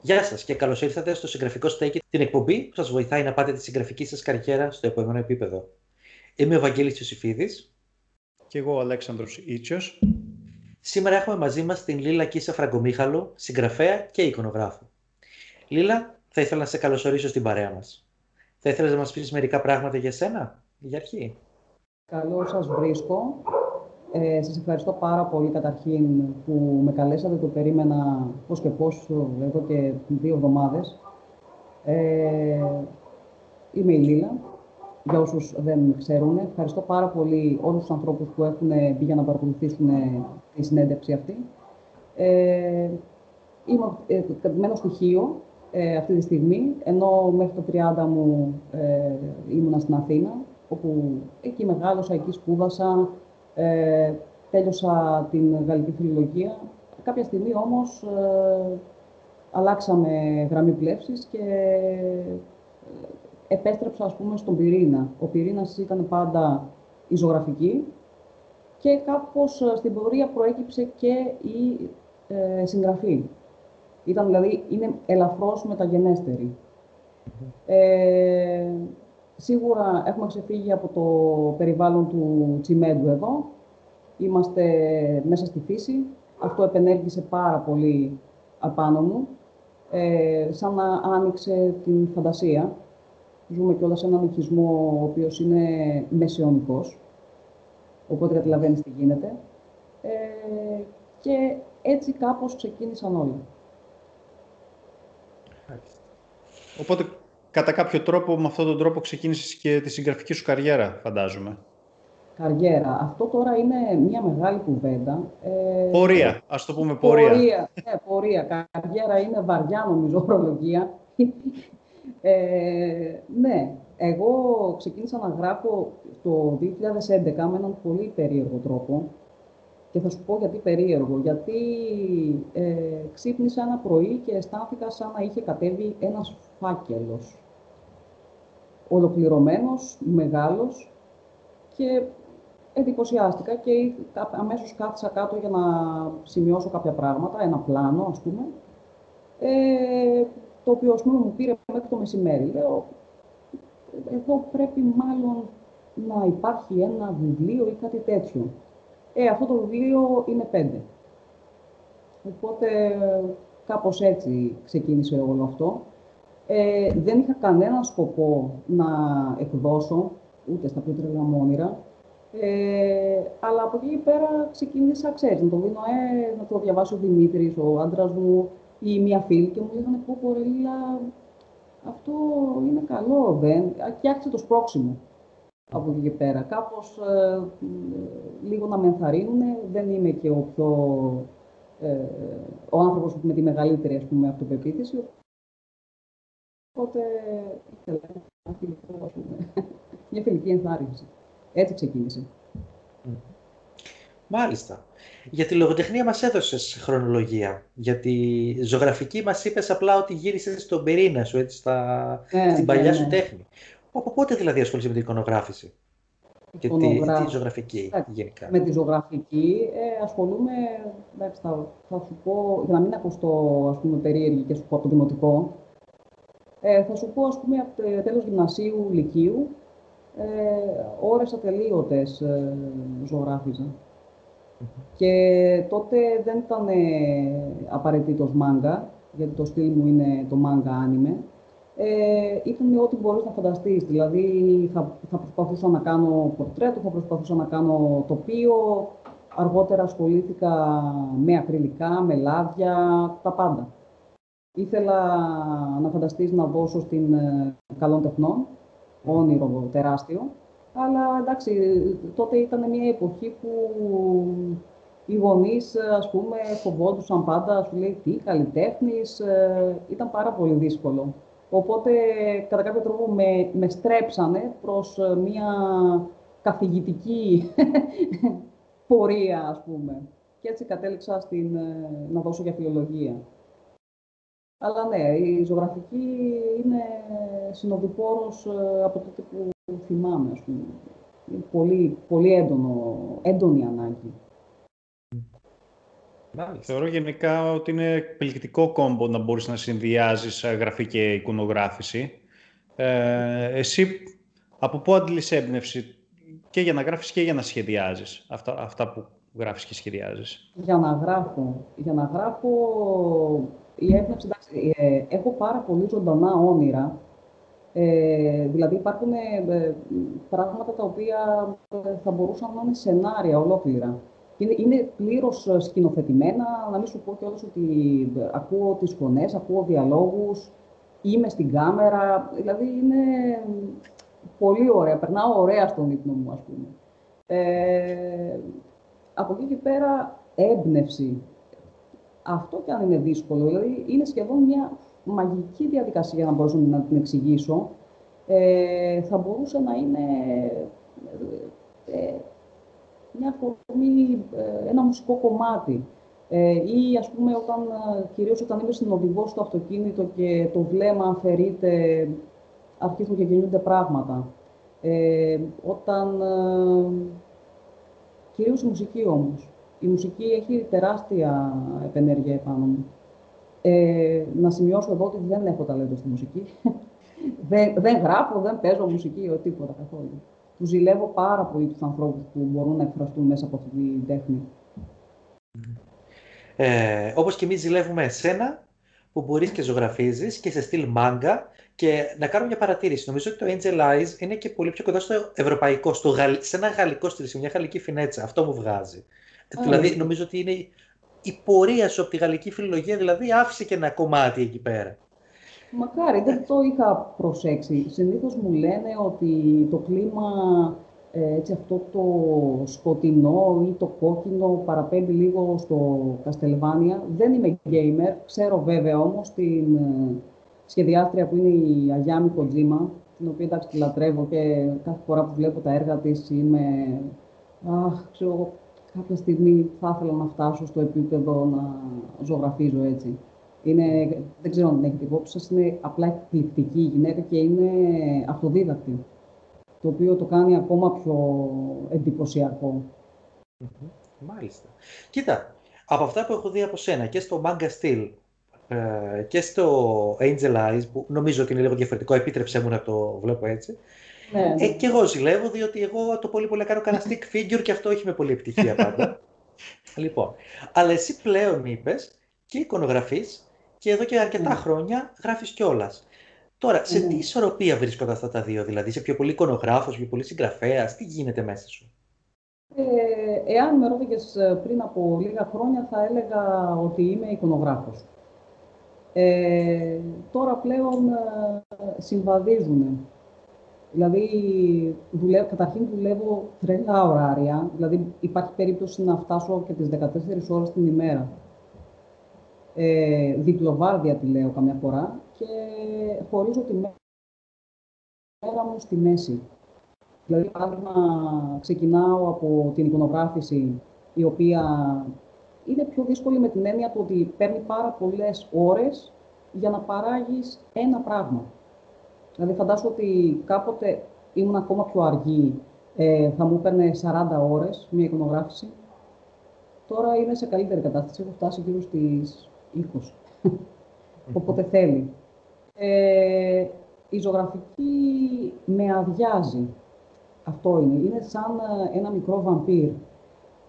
Γεια σας και καλώς ήρθατε στο Συγγραφικό Στέκι, την εκπομπή που σας βοηθάει να πάτε τη συγγραφική σας καριέρα στο επόμενο επίπεδο. Είμαι ο Βαγγέλης Ιωσήφιδη. Και εγώ ο Αλέξανδρος Ήτσιος. Σήμερα έχουμε μαζί μας την Λίλα Κίσα Φραγκομίχαλο, συγγραφέα και εικονογράφο. Λίλα, θα ήθελα να σε καλωσορίσω στην παρέα μας. Θα ήθελες να μας πεις μερικά πράγματα για σένα, για αρχή; Καλώ σας βρίσκω. Ε, σας ευχαριστώ πάρα πολύ καταρχήν που με καλέσατε. Το περίμενα πώς και πώς εδώ και δύο εβδομάδες. Ε, είμαι η Λίλα, για όσους δεν ξέρουν. Ευχαριστώ πάρα πολύ όλους τους ανθρώπους που έχουν μπει για να παρακολουθήσουν τη συνέντευξη αυτή. Ε, είμαι ε, στοιχείο ε, αυτή τη στιγμή, ενώ μέχρι το 30 μου ε, ήμουνα στην Αθήνα, όπου εκεί μεγάλωσα, εκεί σπούδασα, ε, τέλειωσα την γαλλική φιλολογία. Κάποια στιγμή όμως ε, αλλάξαμε γραμμή πλεύσης και ε, επέστρεψα ας πούμε στον πυρήνα. Ο πυρήνας ήταν πάντα η ζωγραφική και κάπως ε, στην πορεία προέκυψε και η ε, συγγραφή. Ήταν δηλαδή, είναι ελαφρώς μεταγενέστερη. Ε, Σίγουρα έχουμε ξεφύγει από το περιβάλλον του τσιμέντου εδώ. Είμαστε μέσα στη φύση. Αυτό επενέργησε πάρα πολύ απάνω μου. Ε, σαν να άνοιξε την φαντασία. Ζούμε κιόλας σε έναν οικισμό ο οποίος είναι μεσαιωνικός. Οπότε καταλαβαίνεις τι γίνεται. Ε, και έτσι κάπως ξεκίνησαν όλα. Οπότε κατά κάποιο τρόπο, με αυτόν τον τρόπο ξεκίνησες και τη συγγραφική σου καριέρα, φαντάζομαι. Καριέρα. Αυτό τώρα είναι μια μεγάλη κουβέντα. Ε, πορεία, ας το πούμε πορεία. Πορεία, ναι, πορεία. Καριέρα είναι βαριά, νομίζω, ορολογία. Ε, ναι, εγώ ξεκίνησα να γράφω το 2011 με έναν πολύ περίεργο τρόπο. Και θα σου πω γιατί περίεργο. Γιατί ε, ξύπνησα ένα πρωί και αισθάνθηκα σαν να είχε κατέβει ένας φάκελος. Ολοκληρωμένος, μεγάλος και εντυπωσιάστηκα και αμέσως κάθισα κάτω για να σημειώσω κάποια πράγματα, ένα πλάνο ας πούμε, ε, το οποίο ας πούμε μου πήρε μέχρι το μεσημέρι. Λέω, εδώ πρέπει μάλλον να υπάρχει ένα βιβλίο ή κάτι τέτοιο. Ε, αυτό το βιβλίο είναι πέντε. Οπότε κάπως έτσι ξεκίνησε όλο αυτό. Ε, δεν είχα κανένα σκοπό να εκδώσω, ούτε στα πιο τρελά όνειρα. Ε, αλλά από εκεί πέρα ξεκίνησα, ξέρεις, να το δίνω, ε, να το διαβάσει ο Δημήτρης, ο άντρας μου ή μία φίλη και μου λέγανε πω πω αυτό είναι καλό, δεν. Και άρχισε το σπρώξιμο από εκεί και πέρα. Κάπως ε, λίγο να με ενθαρρύνουν, δεν είμαι και ο πιο... Ε, ο άνθρωπος με τη μεγαλύτερη ας πούμε, αυτοπεποίθηση, Οπότε ήθελα ένα φιλικό, ας πούμε, μια φιλική ενθάρρυνση. Έτσι ξεκίνησε. Μάλιστα. Για τη λογοτεχνία μας έδωσες χρονολογία. Για τη ζωγραφική μας είπες απλά ότι γύρισες στον πυρήνα σου, έτσι, στα... Ε, στην παλιά ναι, σου ναι. τέχνη. Από πότε δηλαδή ασχολείσαι με την εικονογράφηση; Και τη, Εικονογράφηση. τη ζωγραφική Εντάξει, γενικά. Με τη ζωγραφική ε, ασχολούμαι, εντάξει, θα, θα σου πω, για να μην ακουστώ ας πούμε, περίεργη και σου πω από το δημοτικό, ε, θα σου πω, ας πούμε, από το τέλος γυμνασίου, λυκείου, ε, ώρες ατελείωτες ε, ζωγράφιζα. Και τότε δεν ήταν ε, απαραίτητος μάγκα, γιατί το στυλ μου είναι το μάγκα άνιμε. Ε, ήταν ό,τι μπορείς να φανταστείς. Δηλαδή, θα, θα προσπαθούσα να κάνω πορτρέτο, θα προσπαθούσα να κάνω τοπίο. Αργότερα ασχολήθηκα με ακριλικά, με λάδια, τα πάντα. Ήθελα να φανταστείς να δώσω στην ε, καλών τεχνών, όνειρο τεράστιο. Αλλά εντάξει, τότε ήταν μια εποχή που οι γονείς, ας πούμε, φοβόντουσαν πάντα, σου λέει, τι, καλλιτέχνης, ε, ήταν πάρα πολύ δύσκολο. Οπότε, κατά κάποιο τρόπο, με, με στρέψανε προς ε, μια καθηγητική πορεία, ας πούμε. Και έτσι κατέληξα στην, ε, να δώσω για φιλολογία. Αλλά ναι, η ζωγραφική είναι συνοδοιπόρος ε, από τότε που θυμάμαι, ας πούμε. Είναι πολύ, πολύ έντονο, έντονη ανάγκη. Μάλιστα. Θεωρώ γενικά ότι είναι εκπληκτικό κόμπο να μπορείς να συνδυάζεις ε, γραφή και εικονογράφηση. Ε, εσύ από πού αντιλείς έμπνευση και για να γράφεις και για να σχεδιάζεις αυτά, αυτά που γράφεις και σχεδιάζεις; Για να γράφω. Για να γράφω η έμπνευση, εντάξει, ε, έχω πάρα πολύ ζωντανά όνειρα. Ε, δηλαδή υπάρχουν ε, πράγματα τα οποία θα μπορούσαν να είναι σενάρια ολόκληρα. Είναι, είναι πλήρως σκηνοθετημένα, να μην σου πω κιόλας ότι ακούω τις φωνές, ακούω διαλόγους, είμαι στην κάμερα, δηλαδή είναι πολύ ωραία, περνάω ωραία στον ύπνο μου, ας πούμε. Ε, από εκεί και πέρα, έμπνευση. Αυτό κι αν είναι δύσκολο, δηλαδή είναι σχεδόν μια μαγική διαδικασία για να μπορέσω να την εξηγήσω. Ε, θα μπορούσε να είναι ε, μια φορμή, ε, ένα μουσικό κομμάτι. Ε, ή ας πούμε όταν, ε, κυρίως όταν είμαι στην οδηγό στο αυτοκίνητο και το βλέμμα αφαιρείται, αρχίζουν και γεννιούνται πράγματα. Ε, όταν, ε, κυρίως η μουσική όμως. Η μουσική έχει τεράστια επενέργεια επάνω μου. Ε, να σημειώσω εδώ ότι δεν έχω ταλέντο στη μουσική. δεν, δεν γράφω, δεν παίζω μουσική, τίποτα καθόλου. Τους ζηλεύω πάρα πολύ τους ανθρώπους που μπορούν να εκφραστούν μέσα από αυτή την τέχνη. Ε, όπως και εμείς ζηλεύουμε εσένα που μπορείς και ζωγραφίζεις και σε στυλ μάγκα και να κάνω μια παρατήρηση. Νομίζω ότι το Angel Eyes είναι και πολύ πιο κοντά στο ευρωπαϊκό, στο σε ένα γαλλικό στυλ, σε μια γαλλική φινέτσα. Αυτό μου βγάζει. Δηλαδή, νομίζω ότι είναι η πορεία σου από τη γαλλική φιλολογία, δηλαδή άφησε και ένα κομμάτι εκεί πέρα. Μακάρι, δεν το είχα προσέξει. Συνήθως μου λένε ότι το κλίμα ε, έτσι αυτό το σκοτεινό ή το κόκκινο παραπέμπει λίγο στο Καστελβάνια. Δεν είμαι gamer, ξέρω βέβαια όμως την ε, σχεδιάστρια που είναι η Αγιάμι Κοτζίμα, την οποία εντάξει τη λατρεύω και κάθε φορά που βλέπω τα έργα της είμαι... Αχ, ξέρω, κάποια στιγμή θα ήθελα να φτάσω στο επίπεδο να ζωγραφίζω έτσι. Είναι, δεν ξέρω αν την έχετε υπόψη σας, είναι απλά εκπληκτική η γυναίκα και είναι αυτοδίδακτη το οποίο το κάνει ακόμα πιο εντυπωσιακό. Μάλιστα. Κοίτα, από αυτά που έχω δει από σένα και στο Manga Steel ε, και στο Angel Eyes, που νομίζω ότι είναι λίγο διαφορετικό, επίτρεψέ μου να το βλέπω έτσι, ναι, ναι. Ε, και εγώ ζηλεύω, διότι εγώ το πολύ πολύ κάνω κανένα stick figure και αυτό έχει με πολύ επιτυχία πάντα. λοιπόν, αλλά εσύ πλέον είπες και εικονογραφείς και εδώ και αρκετά ναι. χρόνια γράφεις κιόλας. Τώρα, σε τι ισορροπία βρίσκονται αυτά τα δύο, δηλαδή, σε πιο πολύ εικονογράφος, πιο πολύ συγγραφέας, τι γίνεται μέσα σου; Ε, εάν με ρώτηγες ε, πριν από λίγα χρόνια, θα έλεγα ότι είμαι εικονογράφος. Ε, τώρα πλέον ε, συμβαδίζουν. Δηλαδή, δουλεύω, καταρχήν δουλεύω τρελά ωράρια, δηλαδή υπάρχει περίπτωση να φτάσω και τις 14 ώρες την ημέρα. Ε, διπλοβάρδια τη λέω καμιά φορά και χωρίζω τη μέρα μου στη μέση. Δηλαδή, παράδειγμα, ξεκινάω από την εικονογράφηση, η οποία είναι πιο δύσκολη με την έννοια του ότι παίρνει πάρα πολλές ώρες για να παράγεις ένα πράγμα. Δηλαδή, φαντάσου ότι κάποτε ήμουν ακόμα πιο αργή, ε, θα μου έπαιρνε 40 ώρες μια εικονογράφηση. Τώρα είναι σε καλύτερη κατάσταση, έχω φτάσει γύρω στις 20. Οπότε θέλει. Ε, η ζωγραφική με αδειάζει. Αυτό είναι. Είναι σαν ε, ένα μικρό βαμπύρ.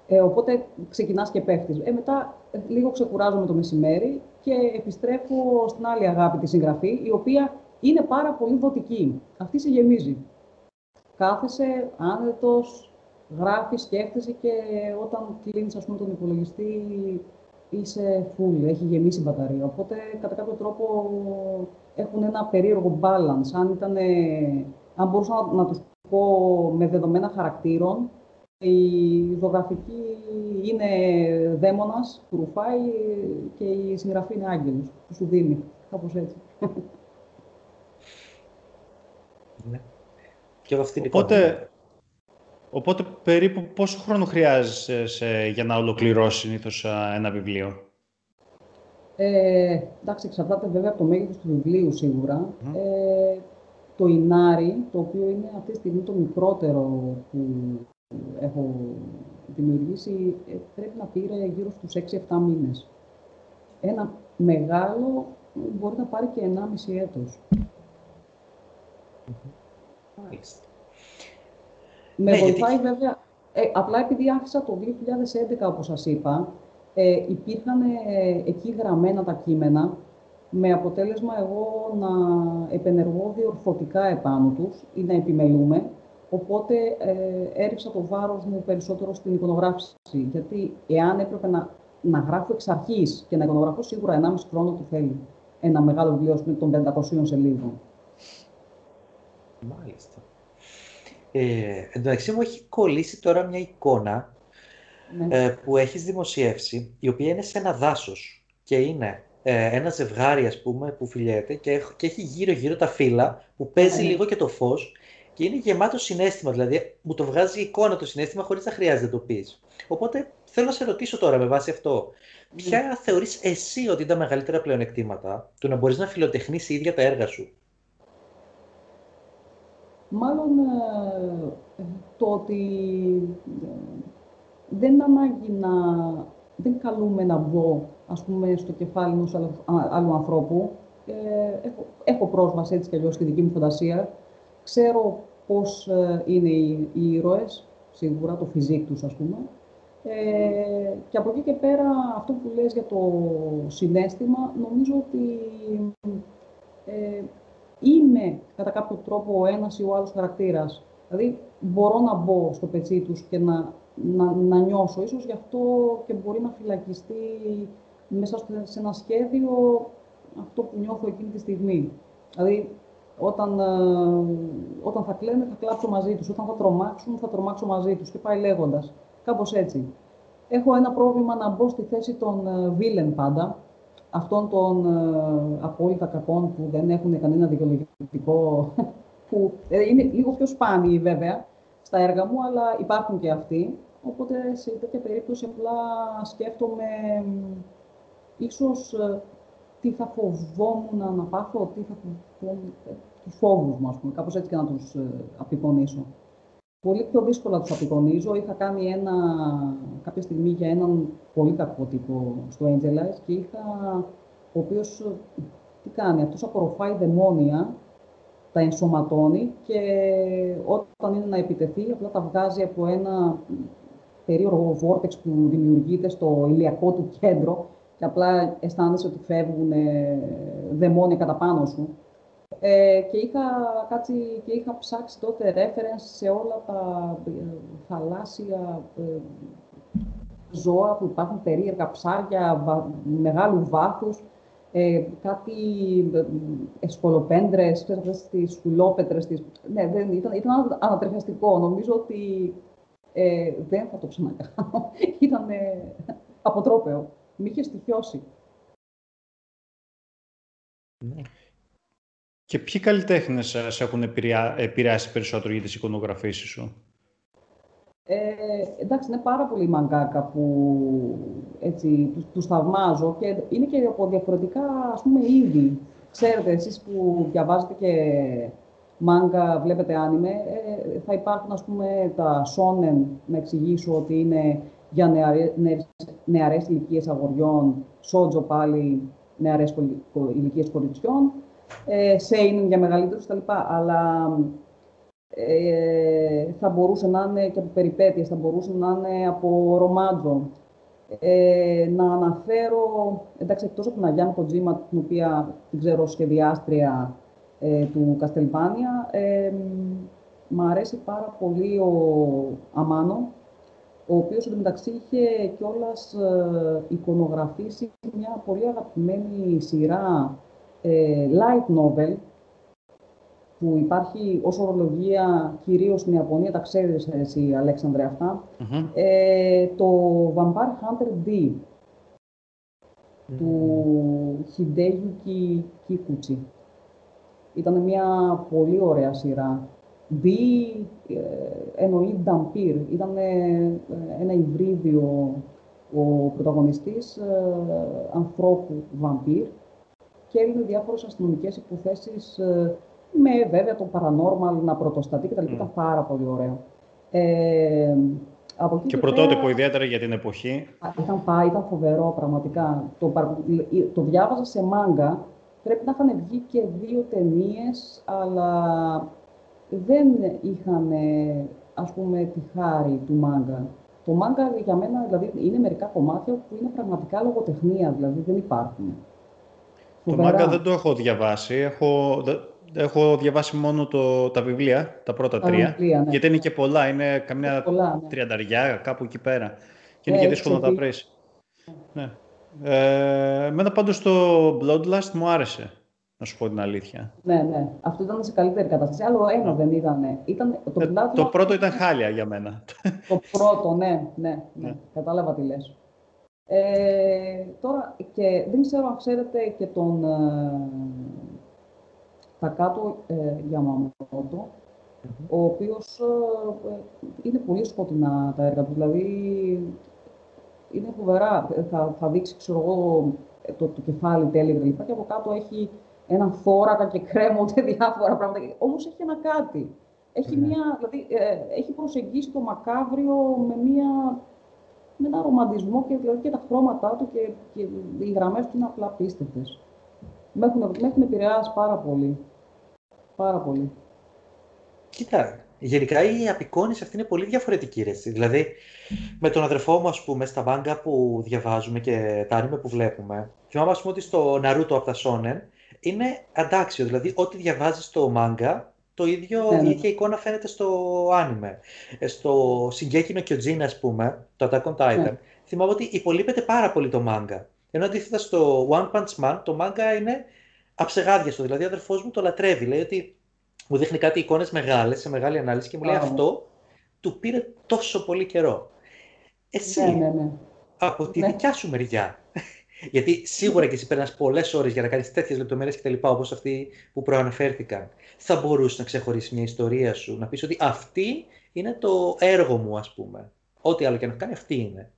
Ε, οπότε ξεκινάς και πέφτεις. Ε, μετά ε, λίγο ξεκουράζομαι το μεσημέρι και επιστρέφω στην άλλη αγάπη τη συγγραφή, η οποία είναι πάρα πολύ δοτική. Αυτή σε γεμίζει. Κάθεσαι άνετος, γράφεις, σκέφτεσαι και όταν κλείνεις ας πούμε, τον υπολογιστή είσαι full, έχει γεμίσει η μπαταρία. Οπότε, κατά κάποιο τρόπο, έχουν ένα περίεργο balance. Αν, ήταν, αν μπορούσα να, να τους πω με δεδομένα χαρακτήρων, η ζωγραφική είναι δαίμονας που ρουφάει και η συγγραφή είναι άγγελος που σου δίνει. Κάπως έτσι. Ναι. Και αυτή Οπότε, Οπότε περίπου πόσο χρόνο χρειάζεσαι για να ολοκληρώσεις συνήθως ένα βιβλίο; Ε, εντάξει, εξαρτάται βέβαια από το μέγεθος του βιβλίου σίγουρα. Ε, το Ινάρι, το οποίο είναι αυτή τη στιγμή το μικρότερο που έχω δημιουργήσει ε, πρέπει να πήρε γύρω στους 6-7 μήνες. Ένα μεγάλο μπορεί να πάρει και 1,5 έτος. Μάλιστα. Με ναι, βοηθάει βέβαια, ε, απλά επειδή άρχισα το 2011 όπως σας είπα, ε, υπήρχαν ε, εκεί γραμμένα τα κείμενα με αποτέλεσμα εγώ να επενεργώ διορθωτικά επάνω τους ή να επιμελούμε. Οπότε ε, έριξα το βάρος μου περισσότερο στην εικονογράφηση. Γιατί εάν έπρεπε να, να γράφω εξ αρχής και να εικονογραφώ, σίγουρα 1,5 χρόνο του θέλει ένα μεγάλο βιβλίο των 500 σελίδων. Μάλιστα. Ε, εντάξει, μου έχει κολλήσει τώρα μια εικόνα ναι. ε, που έχεις δημοσιεύσει, η οποία είναι σε ένα δάσος και είναι ε, ένα ζευγάρι, ας πούμε, που φιλιέται και, και έχει γύρω-γύρω τα φύλλα που παίζει ναι. λίγο και το φως και είναι γεμάτο συνέστημα, δηλαδή μου το βγάζει εικόνα το συνέστημα χωρίς να χρειάζεται να το πεις. Οπότε θέλω να σε ρωτήσω τώρα με βάση αυτό, ναι. ποια θεωρείς εσύ ότι είναι τα μεγαλύτερα πλεονεκτήματα του να μπορείς να φιλοτεχνείς ίδια τα έργα σου; Μάλλον ε, το ότι ε, δεν ανάγκη να... Δεν καλούμε να μπω, ας πούμε, στο κεφάλι ενός άλλου, ανθρώπου. Ε, έχω, έχω πρόσβαση έτσι κι αλλιώς στη δική μου φαντασία. Ξέρω πώς ε, είναι οι, οι ήρωες, σίγουρα, το φυζίκ τους, ας πούμε. Ε, και από εκεί και πέρα, αυτό που λες για το συνέστημα, νομίζω ότι ε, είμαι κατά κάποιο τρόπο ο ένας ή ο άλλος χαρακτήρας. Δηλαδή, μπορώ να μπω στο πετσί τους και να, να, να νιώσω. Ίσως γι' αυτό και μπορεί να φυλακιστεί μέσα σε ένα σχέδιο αυτό που νιώθω εκείνη τη στιγμή. Δηλαδή, όταν, ε, όταν θα κλαίνε, θα κλάψω μαζί τους. Όταν θα τρομάξουν, θα τρομάξω μαζί τους. Και πάει λέγοντας. Κάπως έτσι. Έχω ένα πρόβλημα να μπω στη θέση των βίλεν πάντα, αυτών των ε, απόλυτα κακών που δεν έχουν κανένα δικαιολογητικό, που ε, είναι λίγο πιο σπάνιοι βέβαια στα έργα μου, αλλά υπάρχουν και αυτοί. Οπότε σε τέτοια περίπτωση απλά σκέφτομαι ίσως ε, τι θα φοβόμουν να πάθω, τι θα φοβόμουν, τους φόβους μου, ας πούμε, κάπως έτσι και να τους απεικονίσω. Πολύ πιο δύσκολα τους απεικονίζω. Είχα κάνει ένα, κάποια στιγμή για έναν πολύ κακό τύπο στο Angel και είχα, ο οποίος τι κάνει, αυτός απορροφάει δαιμόνια, τα ενσωματώνει και όταν είναι να επιτεθεί, απλά τα βγάζει από ένα περίεργο βόρτεξ που δημιουργείται στο ηλιακό του κέντρο και απλά αισθάνεσαι ότι φεύγουν δαιμόνια κατά πάνω σου. Ε, και είχα κάτσει και είχα ψάξει τότε reference σε όλα τα ε, θαλάσσια ε, ζώα που υπάρχουν περίεργα ψάρια μεγάλου βάθους, ε, κάτι ε, εσκολοπέντρες, αυτές τις σκουλόπετρες. Τις... Ναι, δεν, ήταν, ήταν ανατρεχιαστικό. Νομίζω ότι ε, δεν θα το ξανακάνω. ήταν ε, αποτρόπαιο. Μ' είχε στοιχειώσει. Ναι. Και ποιοι καλλιτέχνες σε έχουν επηρεάσει περισσότερο για τις εικονογραφήσεις σου; Ε, εντάξει, είναι πάρα πολλοί μαγκάκα που έτσι, τους, τους θαυμάζω και είναι και από διαφορετικά ας πούμε είδη. Ξέρετε, εσείς που διαβάζετε και μάγκα, βλέπετε άνιμε, ε, θα υπάρχουν ας πούμε τα σόνεν, να εξηγήσω ότι είναι για νεαρές, νεαρές ηλικίες αγοριών, σότζο πάλι νεαρές ηλικίες κοριτσιών ε, είναι για μεγαλύτερους κτλ. Αλλά ε, θα μπορούσε να είναι και από περιπέτειες, θα μπορούσε να είναι από ρομάντζο. Ε, να αναφέρω, εντάξει, εκτός από την Αγιάννη Κοτζίμα, την οποία την ξέρω σχεδιάστρια ε, του Καστελβάνια, ε, μ' αρέσει πάρα πολύ ο Αμάνο, ο οποίος εντωμεταξύ είχε κιόλας ε, εικονογραφήσει μια πολύ αγαπημένη σειρά ε, light novel που υπάρχει ως ορολογία κυρίως στην Ιαπωνία, τα ξέρεις εσύ Αλέξανδρε ε, το Vampire Hunter D του Hideyuki Kikuchi. Ήταν μια πολύ ωραία σειρά. D ε, εννοεί Dampir. Ήταν ε, ένα υβρίδιο ο πρωταγωνιστής ε, ανθρώπου βαμπύρ και έλυνε διάφορες αστυνομικές υποθέσεις ε, με βέβαια το paranormal να πρωτοστατεί και τα λοιπά. Ήταν πάρα πολύ ωραίο. Ε, Από εκεί Και πέρα- πρωτότυπο ιδιαίτερα για την εποχή. Α, Ήταν, πά- ήταν φοβερό πραγματικά. Το, παρα- το διάβαζα σε μάγκα. Πρέπει να είχαν βγει και δύο ταινίες, αλλά δεν είχαν, ε, ας πούμε, τη χάρη του μάγκα. Το μάγκα για μένα, δηλαδή, είναι μερικά κομμάτια που είναι πραγματικά λογοτεχνία, δηλαδή δεν υπάρχουν. Το Φοβερά. μάγκα δεν το έχω διαβάσει. Έχω, δε- έχω διαβάσει μόνο το, τα βιβλία, τα πρώτα Τα τρία. βιβλία, ναι. Γιατί είναι και πολλά, είναι καμιά Πολλά, ναι. τριανταριά, κάπου εκεί πέρα. Και είναι Ε, και έχεις δύσκολο να τα δει. βρεις. Ναι. Ε, εμένα πάντως το Bloodlust μου άρεσε, να σου πω την αλήθεια. Ναι, ναι. Αυτό ήταν σε καλύτερη κατάσταση. Άλλο ένα δεν ήταν. ήταν το, Ε, Bloodlust το πρώτο ήταν χάλια για μένα. Το πρώτο, ναι, ναι, ναι. Ναι. Κατάλαβα τι λες. Ε, τώρα, και δεν ξέρω αν ξέρετε και τον ε, Τακάτο ε, Γιαμαμότο, ο οποίος ε, ε, είναι πολύ σκοτεινά τα έργα του. Δηλαδή, είναι φοβερά. Ε, Θα, θα δείξει, ξέρω εγώ, ε, το, το κεφάλι τέλεια και λοιπά, και από κάτω έχει έναν θώρακα και κρέμονται διάφορα πράγματα. Όμως έχει ένα κάτι. Έχει, Ναι. μια, δηλαδή, ε, έχει προσεγγίσει το μακάβριο με, μια, με ένα ρομαντισμό και, δηλαδή, και τα χρώματά του και, και οι γραμμές του είναι απλά απίστευτες. Με έχουν, με έχουν επηρεάσει πάρα πολύ. Πάρα πολύ. Κοίτα, γενικά η απεικόνηση αυτή είναι πολύ διαφορετική. Ρε, εσύ. δηλαδή, με τον αδερφό μου, ας πούμε, στα μάγκα που διαβάζουμε και τα άνιμε που βλέπουμε, θυμάμαι, ας πούμε, ότι στο Naruto από τα Shonen είναι αντάξιο. Δηλαδή, ό,τι διαβάζεις στο μάγκα, το ίδιο, Ναι, ναι. η ίδια εικόνα φαίνεται στο άνιμε. Ε, Στο Shingeki no Kyojin, ας πούμε, το Attack on Titan, Ναι. θυμάμαι ότι υπολείπεται πάρα πολύ το μάγκα. Ενώ αντίθετα στο One Punch Man, το μάγκα είναι αψεγάδιαστο. Δηλαδή, ο αδερφός μου το λατρεύει. Λέει ότι μου δείχνει κάτι εικόνες μεγάλες, σε μεγάλη ανάλυση και μου λέει Μπράβο. αυτό του πήρε τόσο πολύ καιρό. Εσύ, Ναι, ναι, ναι. από τη Ναι. δικιά σου μεριά, γιατί σίγουρα και εσύ περνάς πολλές ώρες για να κάνεις τέτοιες λεπτομέρειες και τα λοιπά, όπως αυτή που προαναφέρθηκαν, θα μπορούσε να ξεχωρίσεις μια ιστορία σου, να πεις ότι αυτή είναι το έργο μου, ας πούμε. Ό,τι άλλο και να κάνει, αυτή είναι.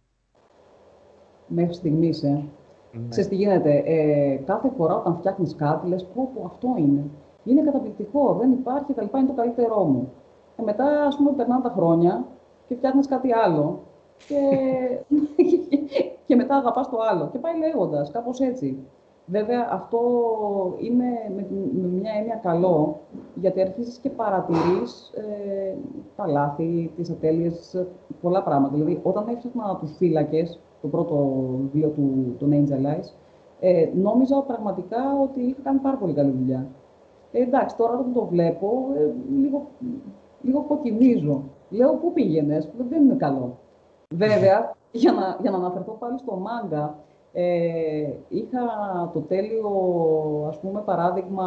Μέχρι στιγμής, ε. Ναι. Ξέρεις τι γίνεται, ε, κάθε φορά όταν φτιάχνεις κάτι, λες πω, πω αυτό είναι. Είναι καταπληκτικό, δεν υπάρχει, τα λοιπά, είναι το καλύτερό μου. Και μετά, ας πούμε, περνάνε τα χρόνια και φτιάχνεις κάτι άλλο και, και μετά αγαπάς το άλλο. Και πάει λέγοντας, κάπως έτσι. Βέβαια, αυτό είναι με, την- με μια έννοια καλό, γιατί αρχίζεις και παρατηρείς ε, τα λάθη, τις ατέλειες, ε, πολλά πράγματα. Δηλαδή, όταν έφτιαχνα τους φύλακες, το πρώτο βιβλίο του, των Angel Eyes, ε, νόμιζα πραγματικά ότι είχα κάνει πάρα πολύ καλή δουλειά. Ε, εντάξει, τώρα όταν το βλέπω, ε, λίγο, λίγο κοκκινίζω. Λέω, πού πήγαινες, δεν είναι καλό. Βέβαια, για να, για να αναφερθώ πάλι στο μάγκα, ε, είχα το τέλειο, ας πούμε, παράδειγμα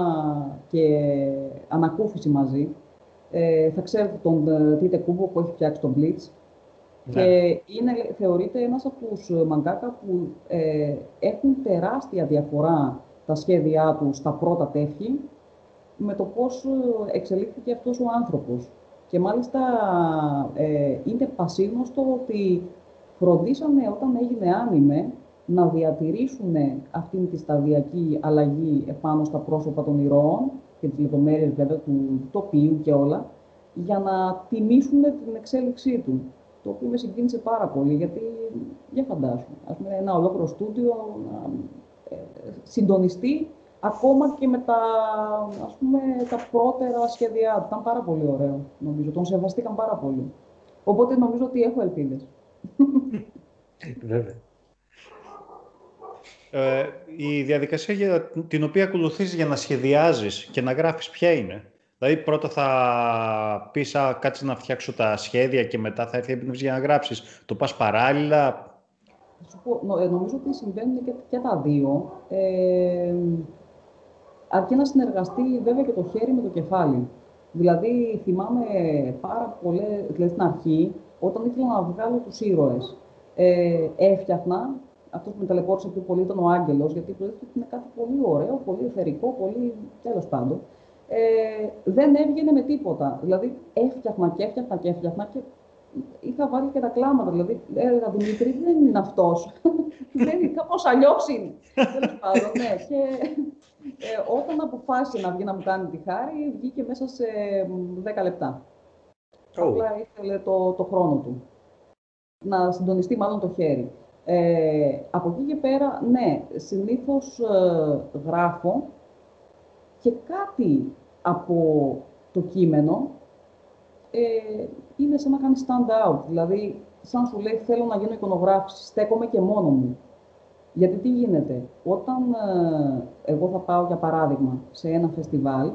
και ανακούφιση μαζί. Ε, θα ξέρετε τον ε, Τίτε Κούμπο που έχει φτιάξει τον Blitz. Ναι. Και είναι, θεωρείται ένας από τους ε, μαγκάκα που ε, έχουν τεράστια διαφορά τα σχέδιά του στα πρώτα τεύχη με το πώς ε, εξελίχθηκε αυτός ο άνθρωπος. Και μάλιστα ε, είναι πασίγνωστο ότι φροντίσανε όταν έγινε άνιμε να διατηρήσουν αυτήν τη σταδιακή αλλαγή επάνω στα πρόσωπα των ηρώων και τις λεπτομέρειες βέβαια του τοπίου και όλα, για να τιμήσουν την εξέλιξή του. Το οποίο με συγκίνησε πάρα πολύ, γιατί για φαντάσου, ας πούμε, ένα ολόκληρο στούντιο να ε, συντονιστεί ακόμα και με τα, ας πούμε, τα πρώτερα σχέδιά του. Ήταν πάρα πολύ ωραίο, νομίζω. Τον σεβαστήκαν πάρα πολύ. Οπότε νομίζω ότι έχω ελπίδες. Βέβαια. Ε, η διαδικασία για την οποία ακολουθείς για να σχεδιάζεις και να γράφεις ποια είναι; Δηλαδή πρώτα θα πεις «Α, κάτσε να φτιάξω τα σχέδια και μετά θα έρθει η έμπνευση για να γράψεις. Το πας παράλληλα; Θα σου πω, νο- ε, νομίζω ότι συμβαίνουν και, και τα δύο. Ε, αρκεί να συνεργαστεί βέβαια και το χέρι με το κεφάλι. Δηλαδή, θυμάμαι πάρα πολλές, δηλαδή στην αρχή, όταν ήθελα να βγάλω τους ήρωες, ε, έφτιαχνα, αυτός που με ταλαιπώρησε πιο πολύ ήταν ο Άγγελος, γιατί προέκυψε ότι είναι κάτι πολύ ωραίο, πολύ εθερικό, πολύ τέλος πάντων. Ε, δεν έβγαινε με τίποτα. Δηλαδή, έφτιαχνα και έφτιαχνα και έφτιαχνα και είχα βάλει και τα κλάματα. Δηλαδή, έλεγα Δημήτρη, δεν είναι αυτός. δεν είναι, κάπως αλλιώς είναι. Τέλος πάντων, ναι. Και ε, όταν αποφάσισε να βγει να μου κάνει τη χάρη, βγήκε μέσα σε μ, 10 λεπτά. Oh. Απλά ήθελε το, το χρόνο του. να συντονιστεί μάλλον το χέρι. Ε, από εκεί και πέρα, ναι, συνήθως ε, γράφω και κάτι από το κείμενο ε, είναι σαν να κάνει stand out. Δηλαδή, σαν σου λέει, θέλω να γίνω εικονογράφηση, στέκομαι και μόνο μου. Γιατί τι γίνεται, όταν ε, εγώ θα πάω, για παράδειγμα, σε ένα φεστιβάλ,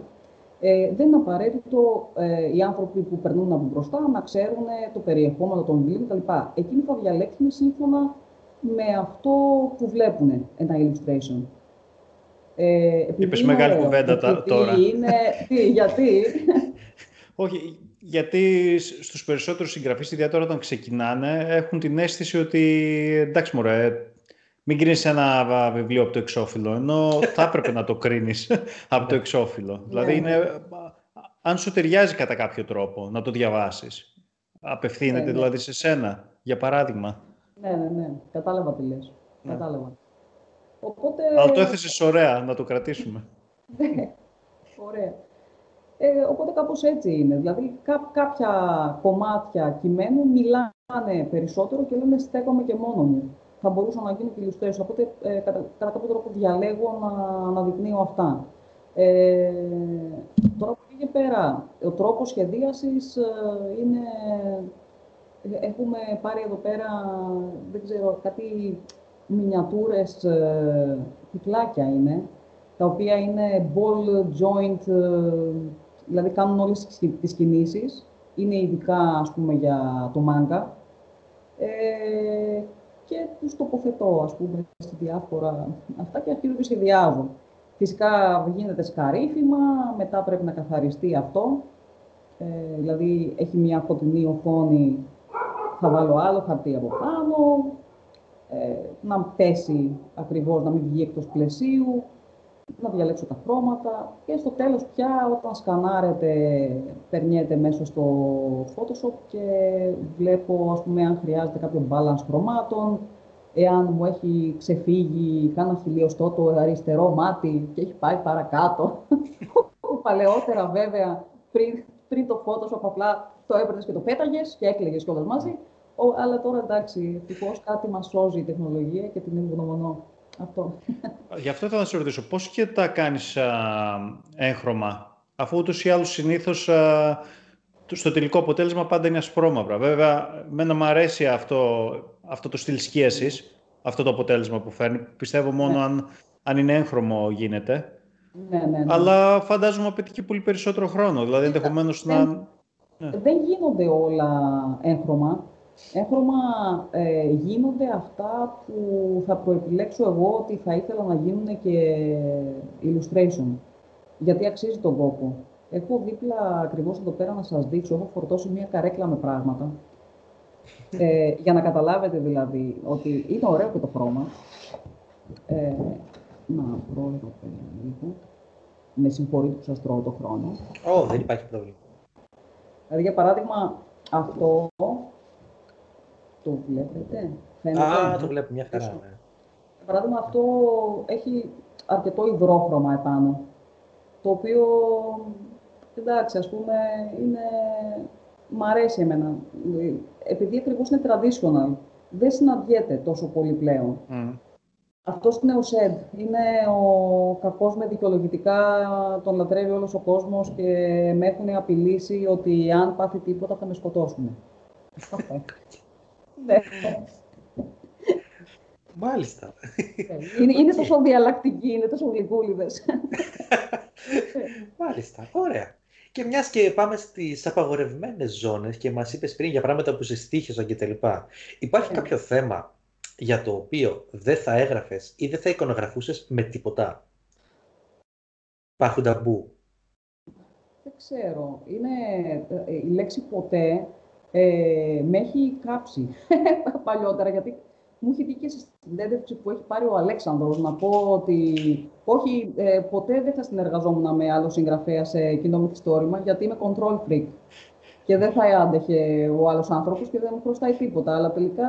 ε, δεν είναι απαραίτητο ε, οι άνθρωποι που περνούν από μπροστά να ξέρουν το περιεχόμενο των βιβλίων κτλ. Εκείνοι θα διαλέξουν σύμφωνα με αυτό που βλέπουν ένα illustration. Ε, Είπες μεγάλη κουβέντα τώρα. Είναι, τι, γιατί; Όχι, γιατί στους περισσότερους συγγραφείς, ιδιαίτερα όταν ξεκινάνε, έχουν την αίσθηση ότι εντάξει μωρέ, μην κρίνεις ένα βιβλίο από το εξώφυλλο, ενώ θα έπρεπε να το κρίνεις από το εξώφυλλο. δηλαδή, ναι. είναι, αν σου ταιριάζει κατά κάποιο τρόπο να το διαβάσεις. Απευθύνεται ναι, ναι. δηλαδή σε σένα, για παράδειγμα. Ναι, ναι, ναι. Κατάλαβα τι λες. Κατάλαβα. Οπότε... Αλλά το έθεσες ωραία, να το κρατήσουμε. Ναι, ωραία. Ε, οπότε κάπως έτσι είναι. Δηλαδή κά, κάποια κομμάτια κειμένου μιλάνε περισσότερο και λένε στέκομαι και μόνος μου. Θα μπορούσα να γίνω και illustration. Οπότε ε, κατά, κατά κάποιο τρόπο διαλέγω να, να δεικνύω αυτά. Ε, τώρα που πήγε πέρα, ο τρόπος σχεδίασης ε, είναι... Έχουμε πάρει εδώ πέρα, δεν ξέρω, κάτι μινιατούρες, ε, κουτλάκια είναι, τα οποία είναι ball joint, ε, δηλαδή κάνουν όλες τις κινήσεις. Είναι ειδικά, ας πούμε, για το μάγκα. Ε, και τους τοποθετώ, ας πούμε, σε διάφορα αυτά και αρχίζω και σχεδιάζω. Φυσικά γίνεται σκαρίφημα, μετά πρέπει να καθαριστεί αυτό. Ε, δηλαδή, έχει μια φωτεινή οθόνη, θα βάλω άλλο χαρτί από πάνω, ε, να πέσει ακριβώς, να μην βγει εκτός πλαισίου, να διαλέξω τα χρώματα και στο τέλος πια όταν σκανάρετε, περνιέται μέσα στο Photoshop και βλέπω ας πούμε αν χρειάζεται κάποιο balance χρωμάτων, εάν μου έχει ξεφύγει κάνα χιλιοστό το αριστερό μάτι και έχει πάει παρακάτω. Παλαιότερα βέβαια πριν, πριν το Photoshop απλά το έπαιρνες και το πέταγες και έκλαιγες κιόλας μαζί. Ο, αλλά τώρα εντάξει, ευτυχώς κάτι μας σώζει η τεχνολογία και την ευγνωμονώ. Αυτό. Γι' αυτό θα σε ρωτήσω, πώς και τα κάνεις α, έγχρωμα, αφού ούτως ή άλλως συνήθως α, στο τελικό αποτέλεσμα πάντα είναι ασπρόμαυρα. Βέβαια, μένα μου αρέσει αυτό, αυτό το στυλ σκίασης, αυτό το αποτέλεσμα που φέρνει. Πιστεύω μόνο ναι. αν, αν είναι έγχρωμο γίνεται. Ναι, ναι, ναι. Αλλά φαντάζομαι απαιτεί και πολύ περισσότερο χρόνο. Δηλαδή, ενδεχομένως να. Ναι. Δεν γίνονται όλα έγχρωμα. Έχρωμα ε, γίνονται αυτά που θα προεπιλέξω εγώ ότι θα ήθελα να γίνουν και illustration. Γιατί αξίζει τον κόπο. Έχω δίπλα ακριβώς εδώ πέρα να σας δείξω, έχω φορτώσει μια καρέκλα με πράγματα. Ε, για να καταλάβετε δηλαδή ότι είναι ωραίο και το χρώμα. Ε, να βρω εδώ πέρα λίγο. Με συγχωρείτε που σας τρώω το χρόνο. Ω, δεν υπάρχει πρόβλημα. Δηλαδή, για παράδειγμα, αυτό το βλέπετε; Φαίνεται, Α, το βλέπω μια χαρά. Ναι. παράδειγμα, αυτό έχει αρκετό υδρόχρωμα επάνω. Το οποίο, εντάξει, ας πούμε, είναι... Μ' αρέσει εμένα. Επειδή ακριβώς είναι traditional, δεν συναντιέται τόσο πολύ πλέον. Mm. Αυτό είναι ο ΣΕΔ. Είναι ο κακός με δικαιολογητικά, τον λατρεύει όλος ο κόσμος και με έχουν απειλήσει ότι αν πάθει τίποτα θα με σκοτώσουν. Ναι. Μάλιστα. Είναι, είναι τόσο διαλλακτική, είναι τόσο γλυκούλιδες. Μάλιστα, ωραία. Και μιας και πάμε στις απαγορευμένες ζώνες και μας είπες πριν για πράγματα που σε στήχησαν και τα λοιπά, υπάρχει ναι. κάποιο θέμα για το οποίο δεν θα έγραφες ή δεν θα εικονογραφούσες με τίποτα; Υπάρχουν ταμπού. Δεν ξέρω. Είναι ε, η λέξη ποτέ ε, με έχει κάψει παλιότερα, γιατί μου έχει βγει και στη συνέντευξη που έχει πάρει ο Αλέξανδρος να πω ότι όχι, ε, ποτέ δεν θα συνεργαζόμουν με άλλο συγγραφέα σε κοινό μυθιστόρημα, γιατί είμαι control freak. Και δεν θα άντεχε ο άλλος άνθρωπος και δεν μου χρωστάει τίποτα. Αλλά τελικά,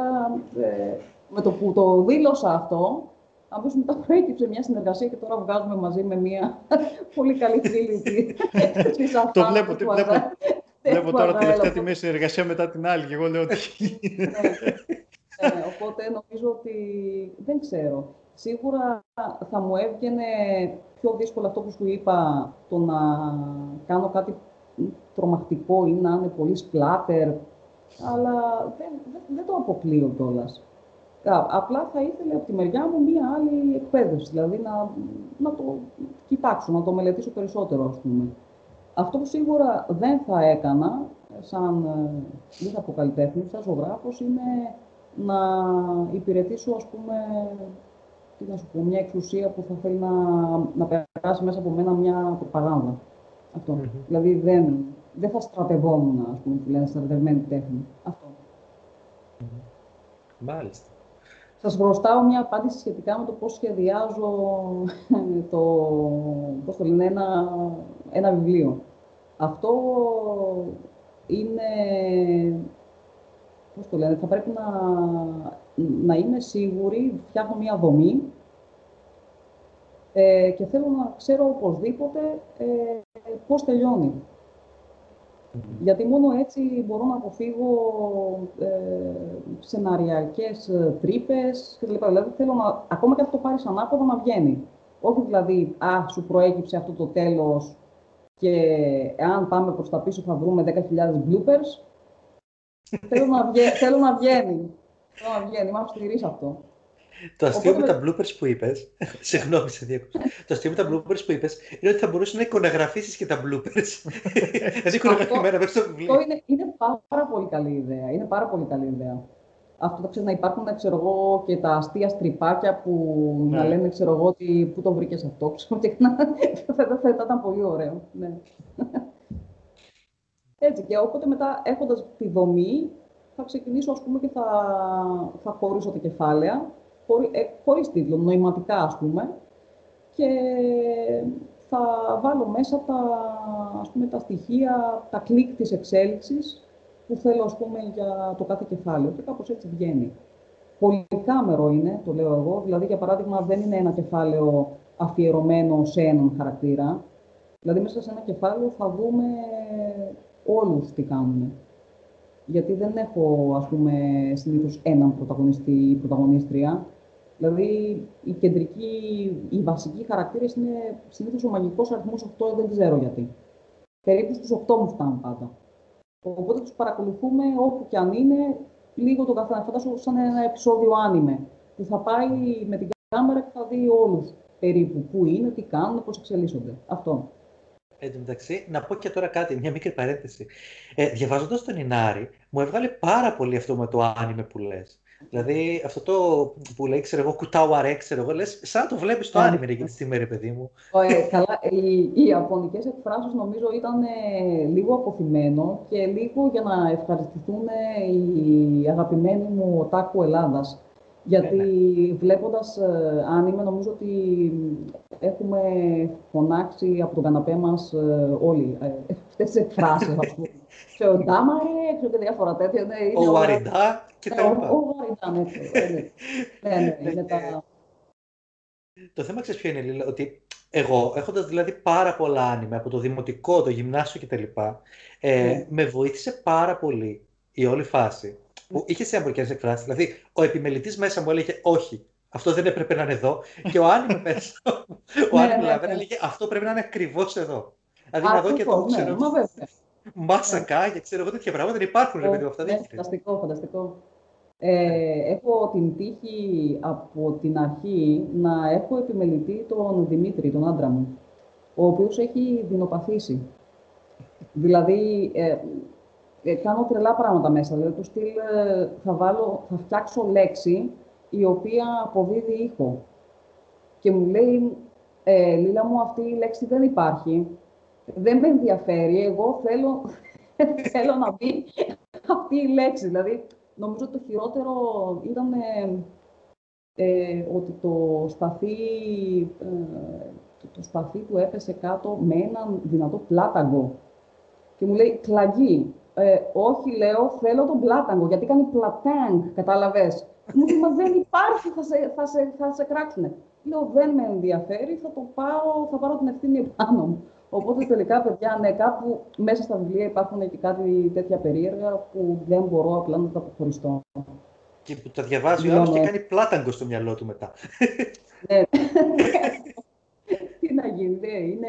ε, με το που το δήλωσα αυτό, αμέσως μετά προέκυψε μια συνεργασία και τώρα βγάζουμε μαζί με μια πολύ καλή φίλη της Το βλέπω, το βλέπω. Βλέπω τώρα τελευταία τη μέση εργασία μετά την άλλη και εγώ λέω ότι... ναι, ναι, οπότε νομίζω ότι δεν ξέρω. Σίγουρα θα μου έβγαινε πιο δύσκολο αυτό που σου είπα, το να κάνω κάτι τρομακτικό ή να είναι πολύ σπλάτερ, αλλά δεν, δεν, δεν το αποκλείω κιόλας. Απλά θα ήθελε από τη μεριά μου μία άλλη εκπαίδευση, δηλαδή να, να το κοιτάξω, να το μελετήσω περισσότερο, ας πούμε. Αυτό που σίγουρα δεν θα έκανα, σαν λίγα αποκαλλιτέχνη, σαν ζωγράφος, είναι να υπηρετήσω, ας πούμε, τι να σου πω, μια εξουσία που θα θέλει να, να περάσει μέσα από μένα μια προπαγάνδα. Αυτό. Mm-hmm. Δηλαδή δεν, δεν θα στρατευόμουν, ας πούμε, που λένε στρατευμένη τέχνη. Αυτό. Mm-hmm. Μάλιστα. Σας μπροστάω μια απάντηση σχετικά με το πώς σχεδιάζω το, πώς το λένε, ένα, ένα βιβλίο. Αυτό είναι, πώς το λένε, θα πρέπει να, να είμαι σίγουρη, φτιάχνω μια δομή ε, και θέλω να ξέρω οπωσδήποτε ε, πώς τελειώνει. Γιατί μόνο έτσι μπορώ να αποφύγω ε, σεναριακές ε, τρύπες κτλ. Δηλαδή θέλω να, ακόμα και αυτό το πάρεις ανάποδα να βγαίνει. Όχι δηλαδή, α, σου προέκυψε αυτό το τέλος και αν πάμε προς τα πίσω θα βρούμε 10.000 bloopers. θέλω, να βγαίνει, θέλω να βγαίνει. Θέλω να βγαίνει, είμαι αυστηρής αυτό. Το αστείο με τα bloopers που είπες. Συγγνώμη, σε διέκοψα. Το αστείο με τα bloopers που είπες είναι ότι θα μπορούσε να εικονογραφήσεις και τα bloopers. Δηλαδή εικονογραφημένα μέσα στο βιβλίο. Αυτό είναι, είναι πάρα πολύ καλή ιδέα. Είναι πάρα πολύ καλή ιδέα. Αυτό το ξέρω να υπάρχουν ξέρω εγώ, και τα αστεία στριπάκια που ναι. να λένε ξέρω εγώ ότι πού το βρήκες αυτό. Ξέρω, και να... θα, θα, ήταν πολύ ωραίο. Ναι. Έτσι και οπότε μετά έχοντας τη δομή θα ξεκινήσω ας πούμε και θα, θα χωρίσω τα κεφάλαια χωρί, ε, χωρίς τίτλο, νοηματικά ας πούμε, και θα βάλω μέσα τα, ας πούμε, τα στοιχεία, τα κλικ της εξέλιξης που θέλω ας πούμε, για το κάθε κεφάλαιο και κάπως έτσι βγαίνει. Πολυκάμερο είναι, το λέω εγώ, δηλαδή για παράδειγμα δεν είναι ένα κεφάλαιο αφιερωμένο σε έναν χαρακτήρα. Δηλαδή μέσα σε ένα κεφάλαιο θα δούμε όλους τι κάνουν γιατί δεν έχω, ας πούμε, συνήθως έναν πρωταγωνιστή ή πρωταγωνίστρια. Δηλαδή, οι κεντρικοί, οι βασικοί χαρακτήρες είναι συνήθως ο μαγικός αριθμός 8, δεν ξέρω γιατί. Περίπου στους 8 μου φτάνουν πάντα. Οπότε τους παρακολουθούμε όπου και αν είναι, λίγο το καθένα. Φαντάζομαι σαν ένα επεισόδιο άνιμε, που θα πάει με την κάμερα και θα δει όλους περίπου πού είναι, τι κάνουν, πώς εξελίσσονται. Αυτό. Εν τω μεταξύ, να πω και τώρα κάτι, μια μικρή παρένθεση. Ε, Διαβάζοντας τον Ινάρη, μου έβγαλε πάρα πολύ αυτό με το άνιμε που λες. Δηλαδή, αυτό το που λέει, ξέρω εγώ, κουτάω αρέ, ξέρω εγώ, λες, σαν να το βλέπεις το άνιμε εκείνη τη στιγμή, ρε παιδί μου. Ε, καλά, οι, οι Ιαπωνικές εκφράσεις νομίζω ήταν ε, λίγο αποθυμένο και λίγο για να ευχαριστηθούν οι αγαπημένοι μου τάκου Ελλάδας. Γιατί ναι, ναι. βλέποντας ε, άνιμε, νομίζω ότι έχουμε φωνάξει από τον καναπέ μας ε, όλοι ε, αυτές τις εκφράσεις, ας πούμε. Σε ο Ντάμαρε, ξέρω και διάφορα τέτοια. Ναι, είναι ο Βαριντά και τα λοιπά. Ο Βαριντά, ναι, ναι, ναι, ναι, είναι τα... Το θέμα ξέρεις ποιο είναι, Λίλα, ότι εγώ, έχοντας δηλαδή πάρα πολλά άνιμε από το δημοτικό, το γυμνάσιο κτλ, ε, ναι. με βοήθησε πάρα πολύ η όλη φάση που είχε σε εμπορικές εκφράσεις. Δηλαδή, ο επιμελητής μέσα μου έλεγε Όχι, αυτό δεν έπρεπε να είναι εδώ. Και ο Άννη μέσα, ο Άννη ναι, ναι, ναι. έλεγε Αυτό πρέπει να είναι ακριβώς εδώ. Δηλαδή, να δω και το ξέρω. Μάσακα και ξέρω εγώ τέτοια πράγματα δεν υπάρχουν. Ναι, αυτά ναι, φανταστικό, φανταστικό. Ε, έχω την τύχη από την αρχή να έχω επιμελητή τον Δημήτρη, τον άντρα μου, ο οποίος έχει δεινοπαθήσει. δηλαδή, ε, ε, κάνω τρελά πράγματα μέσα. Δηλαδή, του στυλ ε, θα, βάλω, θα φτιάξω λέξη η οποία αποδίδει ήχο. Και μου λέει, ε, Λίλα μου, αυτή η λέξη δεν υπάρχει. Δεν με ενδιαφέρει. Εγώ θέλω, θέλω να μπει αυτή η λέξη. Δηλαδή, νομίζω ότι το χειρότερο ήταν ε, ότι το σπαθί, το, το σπαθί του έπεσε κάτω με έναν δυνατό πλάταγκο. Και μου λέει, κλαγί. Ε, όχι, λέω, θέλω τον πλάταγκο, γιατί κάνει πλατάγκ, κατάλαβες. Μου λέει, μα δεν υπάρχει, θα σε, θα σε, θα σε κράξουνε. Λέω, δεν με ενδιαφέρει, θα το πάω, θα πάρω την ευθύνη επάνω μου. Οπότε τελικά, παιδιά, ναι, κάπου μέσα στα βιβλία υπάρχουν και κάτι τέτοια περίεργα που δεν μπορώ απλά να τα αποχωριστώ. Και που τα διαβάζει ο άλλος και κάνει πλάταγκο στο μυαλό του μετά. Ναι. Τι να γίνει, ναι, είναι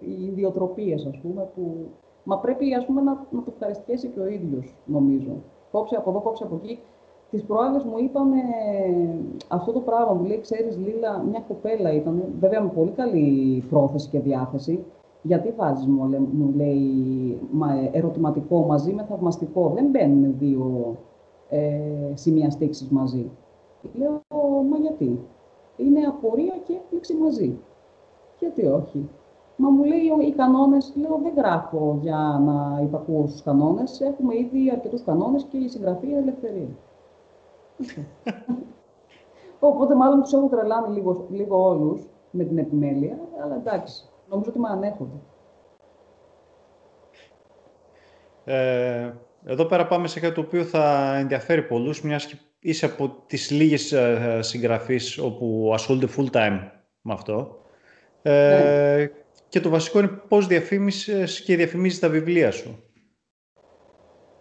οι ιδιοτροπίες, ας πούμε, που... Μα πρέπει, ας πούμε, να, να το ευχαριστήσει και ο ίδιος, νομίζω. Κόψε από εδώ, κόψε από εκεί. Τις προάλλες μου είπαν αυτό το πράγμα, μου λέει, ξέρεις Λίλα, μια κοπέλα ήταν, βέβαια με πολύ καλή πρόθεση και διάθεση, γιατί βάζεις, μου, λέει, μου λέει ερωτηματικό μαζί με θαυμαστικό; Δεν μπαίνουν δύο ε, σημεία στήξης μαζί. Λέω, μα γιατί; Είναι απορία και έκπληξη μαζί. Γιατί όχι; Μα μου λέει οι κανόνες, λέω δεν γράφω για να υπακούω στους κανόνες. Έχουμε ήδη αρκετούς κανόνες και η συγγραφή ελευθερία. Οπότε μάλλον τους έχω τρελάνει λίγο, λίγο όλους με την επιμέλεια, αλλά εντάξει, νομίζω ότι με ανέχονται. Ε, εδώ πέρα πάμε σε κάτι το οποίο θα ενδιαφέρει πολλούς, μιας και είσαι από τις λίγες ε, συγγραφείς όπου ασχολούνται full time με αυτό. Ε, ναι. Και το βασικό είναι πώς διαφήμισες και διαφημίζεις τα βιβλία σου.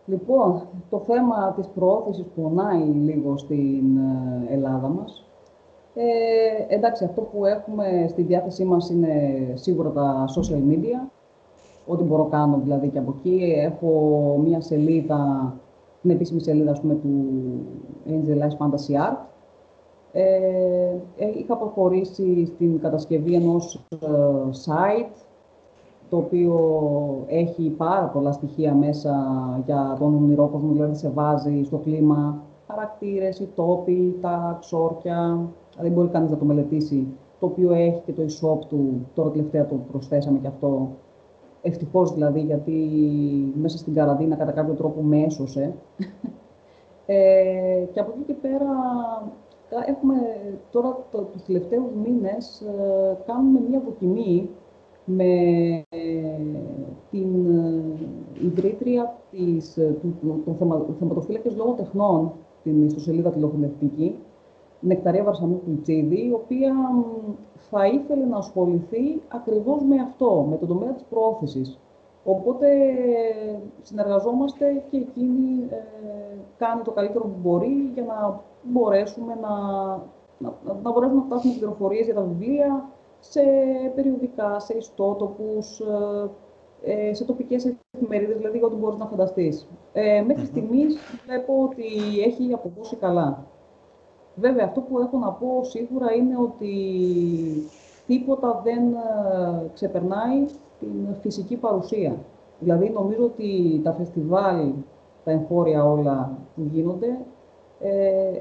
Λοιπόν, το θέμα της προώθησης πονάει λίγο στην ε, Ελλάδα μας. Ε, εντάξει, αυτό που έχουμε στη διάθεσή μας είναι σίγουρα τα social media. Ό,τι μπορώ κάνω δηλαδή και από εκεί. Έχω μία σελίδα, την επίσημη σελίδα ας πούμε, του Angel Eyes Fantasy Art. Ε, ε, είχα προχωρήσει στην κατασκευή ενός ε, site το οποίο έχει πάρα πολλά στοιχεία μέσα για τον ονειρόκοσμο, δηλαδή σε βάζει στο κλίμα χαρακτήρες, οι τόποι, τα ξόρκια, δεν μπορεί κανείς να το μελετήσει, το οποίο έχει και το e-shop του, τώρα τελευταία το προσθέσαμε και αυτό, ευτυχώς δηλαδή, γιατί μέσα στην καραντίνα κατά κάποιο τρόπο με έσωσε. ε, και από εκεί και πέρα έχουμε τώρα το, τους τελευταίους μήνες ε, κάνουμε μια δοκιμή με την ε, ιδρύτρια της, ε, του, του, του θεματοφύλακες λόγω τεχνών, την ιστοσελίδα τηλεοπνευστική, Νεκταρία Βαρσαμού Κουιτσίδη, η οποία θα ήθελε να ασχοληθεί ακριβώς με αυτό, με τον τομέα της πρόθεσης. Οπότε συνεργαζόμαστε και εκείνη ε, κάνει το καλύτερο που μπορεί για να μπορέσουμε να, να, να μπορέσουμε να φτάσουμε πληροφορίες για τα βιβλία, σε περιοδικά, σε ιστότοπους, ε, ε, σε τοπικές εφημερίδες, δηλαδή ό,τι μπορείς να φανταστείς. Ε, μέχρι στιγμής βλέπω ότι έχει αποδώσει καλά. Βέβαια, αυτό που έχω να πω σίγουρα είναι ότι τίποτα δεν ε, ξεπερνάει την φυσική παρουσία. Δηλαδή, νομίζω ότι τα φεστιβάλ, τα εγχώρια όλα που γίνονται, ε,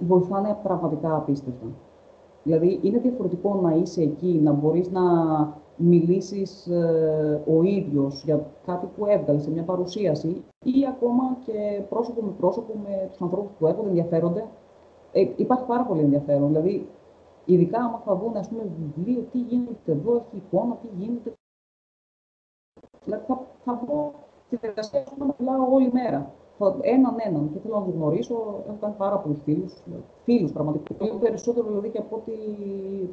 βοηθάνε πραγματικά απίστευτα. Δηλαδή, είναι διαφορετικό να είσαι εκεί, να μπορείς να μιλήσεις ε, ο ίδιος για κάτι που έβγαλες σε μια παρουσίαση ή ακόμα και πρόσωπο με πρόσωπο με τους ανθρώπους που έρχονται, ενδιαφέρονται. Ε, υπάρχει πάρα πολύ ενδιαφέρον. Δηλαδή, ειδικά άμα θα δουν, ας πούμε, βιβλίο, τι γίνεται εδώ, έχει εικόνα, τι γίνεται. Δηλαδή, θα, θα βρω τη διαδικασία να μιλάω όλη μέρα έναν έναν και θέλω να τους γνωρίσω. Έχω κάνει πάρα πολλούς φίλους. Φίλους πραγματικά. Πολύ περισσότερο δηλαδή και από ότι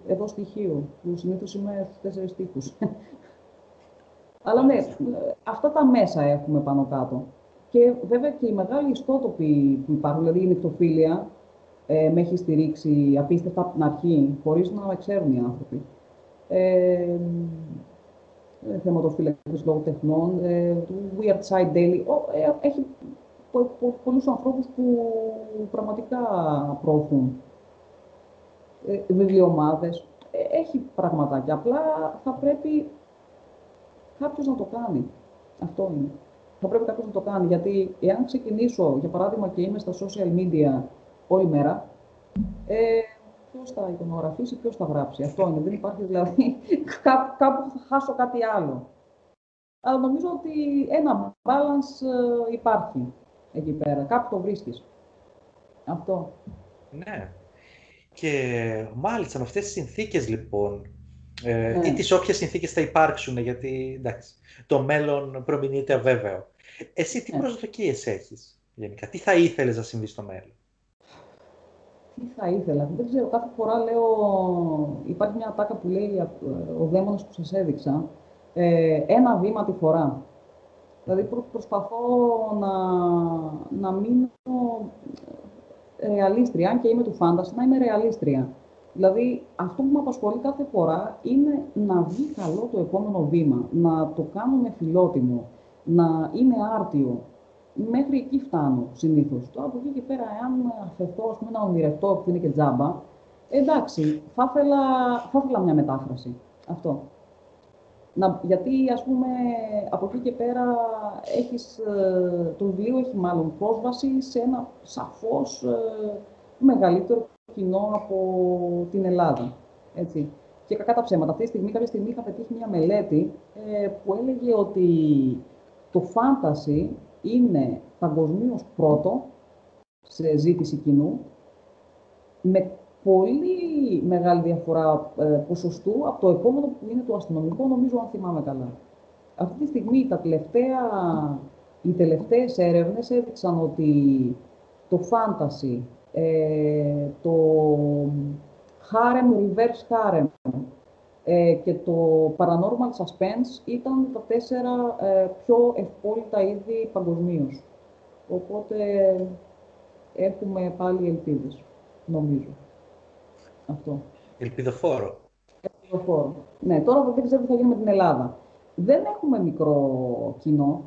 εδώ στοιχείο, που συνήθως είμαι στους τέσσερις τείχου. Αλλά ναι, αυτά τα μέσα έχουμε πάνω κάτω. Και βέβαια και οι μεγάλοι ιστότοποι που υπάρχουν, δηλαδή η νυχτοφίλια, ε, με έχει στηρίξει απίστευτα από την αρχή, χωρίς να με ξέρουν οι άνθρωποι. Ε, ε θεματοφύλακες λόγω τεχνών, ε, Weird Side Daily, ε, έχει πο, πολλούς ανθρώπους που πραγματικά προωθούν. Ε, βιβλιομάδες. Ε, έχει πραγματάκια. Απλά θα πρέπει κάποιος να το κάνει. Αυτό είναι. Θα πρέπει κάποιος να το κάνει. Γιατί εάν ξεκινήσω, για παράδειγμα, και είμαι στα social media όλη μέρα, ε, ποιος θα εικονογραφήσει, ποιος θα γράψει. Αυτό είναι. Δεν υπάρχει δηλαδή. κάπου θα χάσω κάτι άλλο. Αλλά νομίζω ότι ένα balance ε, υπάρχει εκεί πέρα. Κάπου το βρίσκεις. Αυτό. Ναι. Και μάλιστα με αυτές τις συνθήκες λοιπόν, ε, ναι. ή τις όποιες συνθήκες θα υπάρξουν, γιατί εντάξει, το μέλλον προμηνύεται αβέβαιο. Εσύ τι ναι. προσδοκίες έχεις γενικά, τι θα ήθελες να συμβεί στο μέλλον; τι θα ήθελα; Δεν ξέρω, κάθε φορά λέω, υπάρχει μια ατάκα που λέει ε, ο δαίμονας που σας έδειξα, ε, ένα βήμα τη φορά. Δηλαδή προσπαθώ να, να μείνω ρεαλίστρια, αν και είμαι του φάνταση, να είμαι ρεαλίστρια. Δηλαδή, αυτό που με απασχολεί κάθε φορά είναι να βγει καλό το επόμενο βήμα, να το κάνουμε φιλότιμο, να είναι άρτιο. Μέχρι εκεί φτάνω συνήθως. Τώρα από εκεί και πέρα, εάν αφαιθώ ας πούμε, να ονειρευτώ που είναι και τζάμπα, εντάξει, θα ήθελα, θα ήθελα μια μετάφραση. Αυτό. Να, γιατί, ας πούμε, από εκεί και πέρα έχεις, ε, το βιβλίο έχει μάλλον πρόσβαση σε ένα σαφώς ε, μεγαλύτερο κοινό από την Ελλάδα. Έτσι. Και κακά τα ψέματα. Αυτή τη στιγμή, κάποια στιγμή είχα πετύχει μια μελέτη ε, που έλεγε ότι το φάνταση είναι παγκοσμίως πρώτο σε ζήτηση κοινού, με πολύ μεγάλη διαφορά ε, ποσοστού από το επόμενο που είναι το αστυνομικό, νομίζω, αν θυμάμαι καλά. Αυτή τη στιγμή, τα τελευταία, οι τελευταίες έρευνες έδειξαν ότι το φάνταση ε, το harem, reverse harem ε, και το paranormal suspense ήταν τα τέσσερα ε, πιο ευπόλυτα είδη παγκοσμίως. Οπότε έχουμε πάλι ελπίδες, νομίζω. Αυτό. Ελπιδοφόρο. Ελπιδοφόρο. Ναι, τώρα δεν ξέρω τι θα γίνει με την Ελλάδα. Δεν έχουμε μικρό κοινό.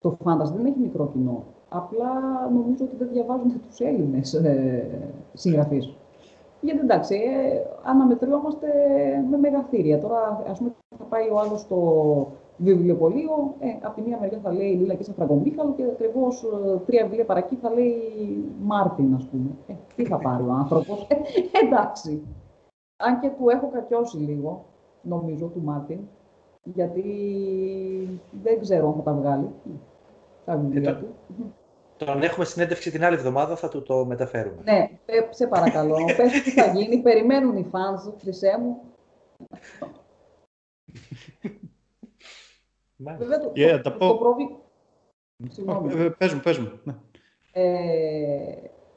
Το φάντας δεν έχει μικρό κοινό. Απλά νομίζω ότι δεν διαβάζουν τους Έλληνες ε, συγγραφείς. Γιατί εντάξει, ε, αναμετριόμαστε με μεγαθύρια. Τώρα, ας πούμε, θα πάει ο άλλος στο βιβλιοπωλείο, ε, από τη μία μεριά θα λέει Λίλα και Φραγκομίχαλο και ακριβώς ε, τρία βιβλία παρακεί θα λέει Μάρτιν, ας πούμε. Ε, τι θα πάρει ο άνθρωπος; Ε, εντάξει. Αν και του έχω κακιώσει λίγο, νομίζω, του Μάρτιν, γιατί δεν ξέρω αν θα τα βγάλει. Τα βιβλία του τον έχουμε συνέντευξη την άλλη εβδομάδα, θα του το μεταφέρουμε. Ναι, σε παρακαλώ. Πες τι θα γίνει. Περιμένουν οι fans, χρυσέ μου. Βέβαια, το, yeah, το, το, πρόβλημα... Ε, πες μου, πες μου. Ναι. Ε,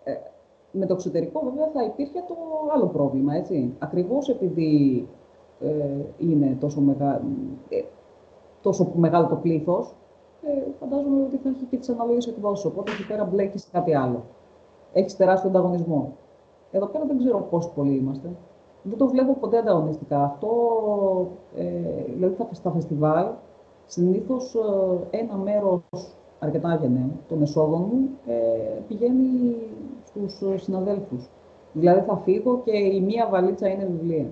ε, με το εξωτερικό, βέβαια, θα υπήρχε το άλλο πρόβλημα, έτσι. Ακριβώς επειδή ε, είναι τόσο, μεγα... ε, τόσο μεγάλο το πλήθος, ε, φαντάζομαι ότι θα έχει και τις αναλογίες εκδόσεις. Οπότε εκεί πέρα μπλέκεις σε κάτι άλλο. Έχεις τεράστιο ανταγωνισμό. Εδώ πέρα δεν ξέρω πόσοι πολλοί είμαστε. Δεν το βλέπω ποτέ ανταγωνιστικά. Αυτό, ε, δηλαδή στα φεστιβάλ, συνήθως ε, ένα μέρος αρκετά γενναίο των εσόδων μου ε, πηγαίνει στους συναδέλφους. Δηλαδή θα φύγω και η μία βαλίτσα είναι βιβλία.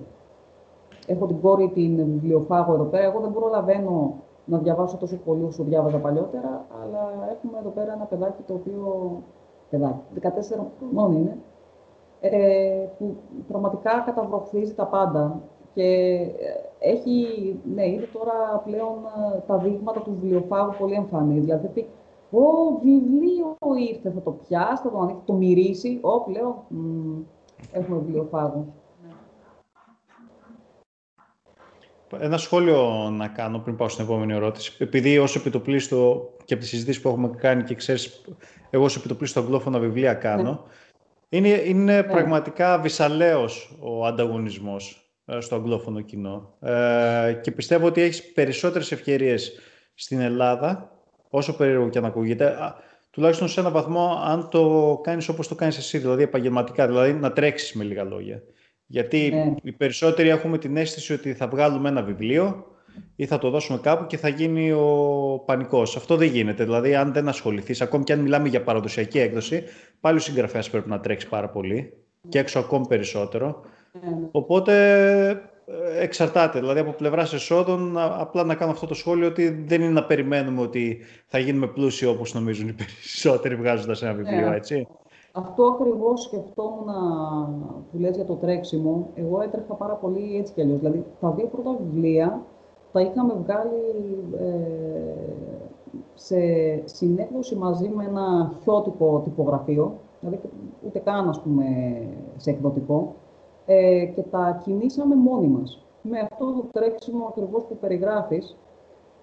Έχω την κόρη την βιβλιοφάγο εδώ πέρα. Εγώ δεν προλαβαίνω να διαβάσω τόσο πολύ όσο διάβαζα παλιότερα, αλλά έχουμε εδώ πέρα ένα παιδάκι το οποίο, παιδάκι, 14 χρονών είναι, ε, που πραγματικά καταβροχθίζει τα πάντα και ε, έχει, ναι, είναι τώρα πλέον ε, τα δείγματα του βιβλιοφάγου πολύ εμφανή. Δηλαδή, πει, Ω, βιβλίο ήρθε, θα το πιάσει, θα το ανοίξει, το μυρίσει. Ω, πλέον, έχουμε βιβλιοφάγο. Ένα σχόλιο να κάνω πριν πάω στην επόμενη ερώτηση. Επειδή ως επιτοπλίστο και από τις συζητήσεις που έχουμε κάνει και ξέρεις, εγώ ως επιτοπλίστο αγγλόφωνα βιβλία κάνω, ναι. είναι, είναι ναι. πραγματικά βυσαλαίο ο ανταγωνισμός ε, στο αγγλόφωνο κοινό. Ε, και πιστεύω ότι έχεις περισσότερες ευκαιρίες στην Ελλάδα, όσο περίεργο και αν ακούγεται, τουλάχιστον σε έναν βαθμό, αν το κάνεις όπως το κάνεις εσύ, δηλαδή επαγγελματικά, δηλαδή να τρέξεις με λίγα λόγια. Γιατί ναι. οι περισσότεροι έχουμε την αίσθηση ότι θα βγάλουμε ένα βιβλίο ή θα το δώσουμε κάπου και θα γίνει ο πανικός. Αυτό δεν γίνεται. Δηλαδή, αν δεν ασχοληθείς, ακόμη και αν μιλάμε για παραδοσιακή έκδοση, πάλι ο συγγραφέας πρέπει να τρέξει πάρα πολύ και έξω ακόμη περισσότερο. Ναι. Οπότε ε, εξαρτάται. Δηλαδή, από πλευράς εσόδων, απλά να κάνω αυτό το σχόλιο ότι δεν είναι να περιμένουμε ότι θα γίνουμε πλούσιοι όπως νομίζουν οι περισσότεροι βγάζοντας ένα βιβλίο, ναι. έτσι. Αυτό ακριβώς σκεφτόμουν που λες για το τρέξιμο. Εγώ έτρεχα πάρα πολύ έτσι κι αλλιώς. Δηλαδή, τα δύο πρώτα βιβλία τα είχαμε βγάλει ε, σε συνέκδοση μαζί με ένα χιώτικο τυπογραφείο, δηλαδή ούτε καν, ας πούμε, σε εκδοτικό, ε, και τα κινήσαμε μόνοι μας. Με αυτό το τρέξιμο ακριβώς που περιγράφεις,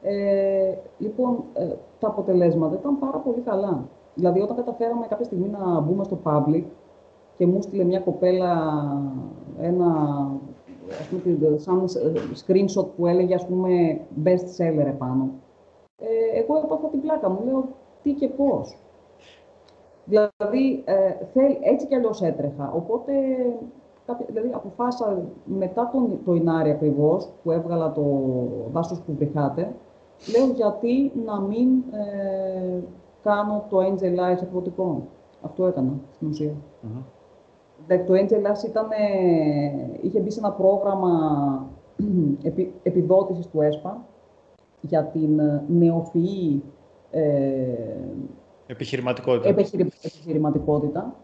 ε, λοιπόν, ε, τα αποτελέσματα ήταν πάρα πολύ καλά. Δηλαδή, όταν καταφέραμε κάποια στιγμή να μπούμε στο public, και μου στείλε μια κοπέλα ένα ας πούμε, σαν screenshot που έλεγε ας πούμε best seller επάνω. Ε, εγώ έπαθα την πλάκα μου, λέω τι και πώς. Δηλαδή, ε, έτσι κι αλλιώς έτρεχα. Οπότε, δηλαδή, αποφάσισα μετά τον, το Ινάρι ακριβώς που έβγαλα το δάσος που βρυχάτε, λέω γιατί να μην ε, κάνω το Angel Eyes εκδοτικό. Αυτό έκανα στην ουσία. Το Angel Eyes ήταν, είχε μπει σε ένα πρόγραμμα επι, επιδότησης του ΕΣΠΑ για την νεοφυή ε, Επιχειρηματικότητα. επιχειρηματικότητα.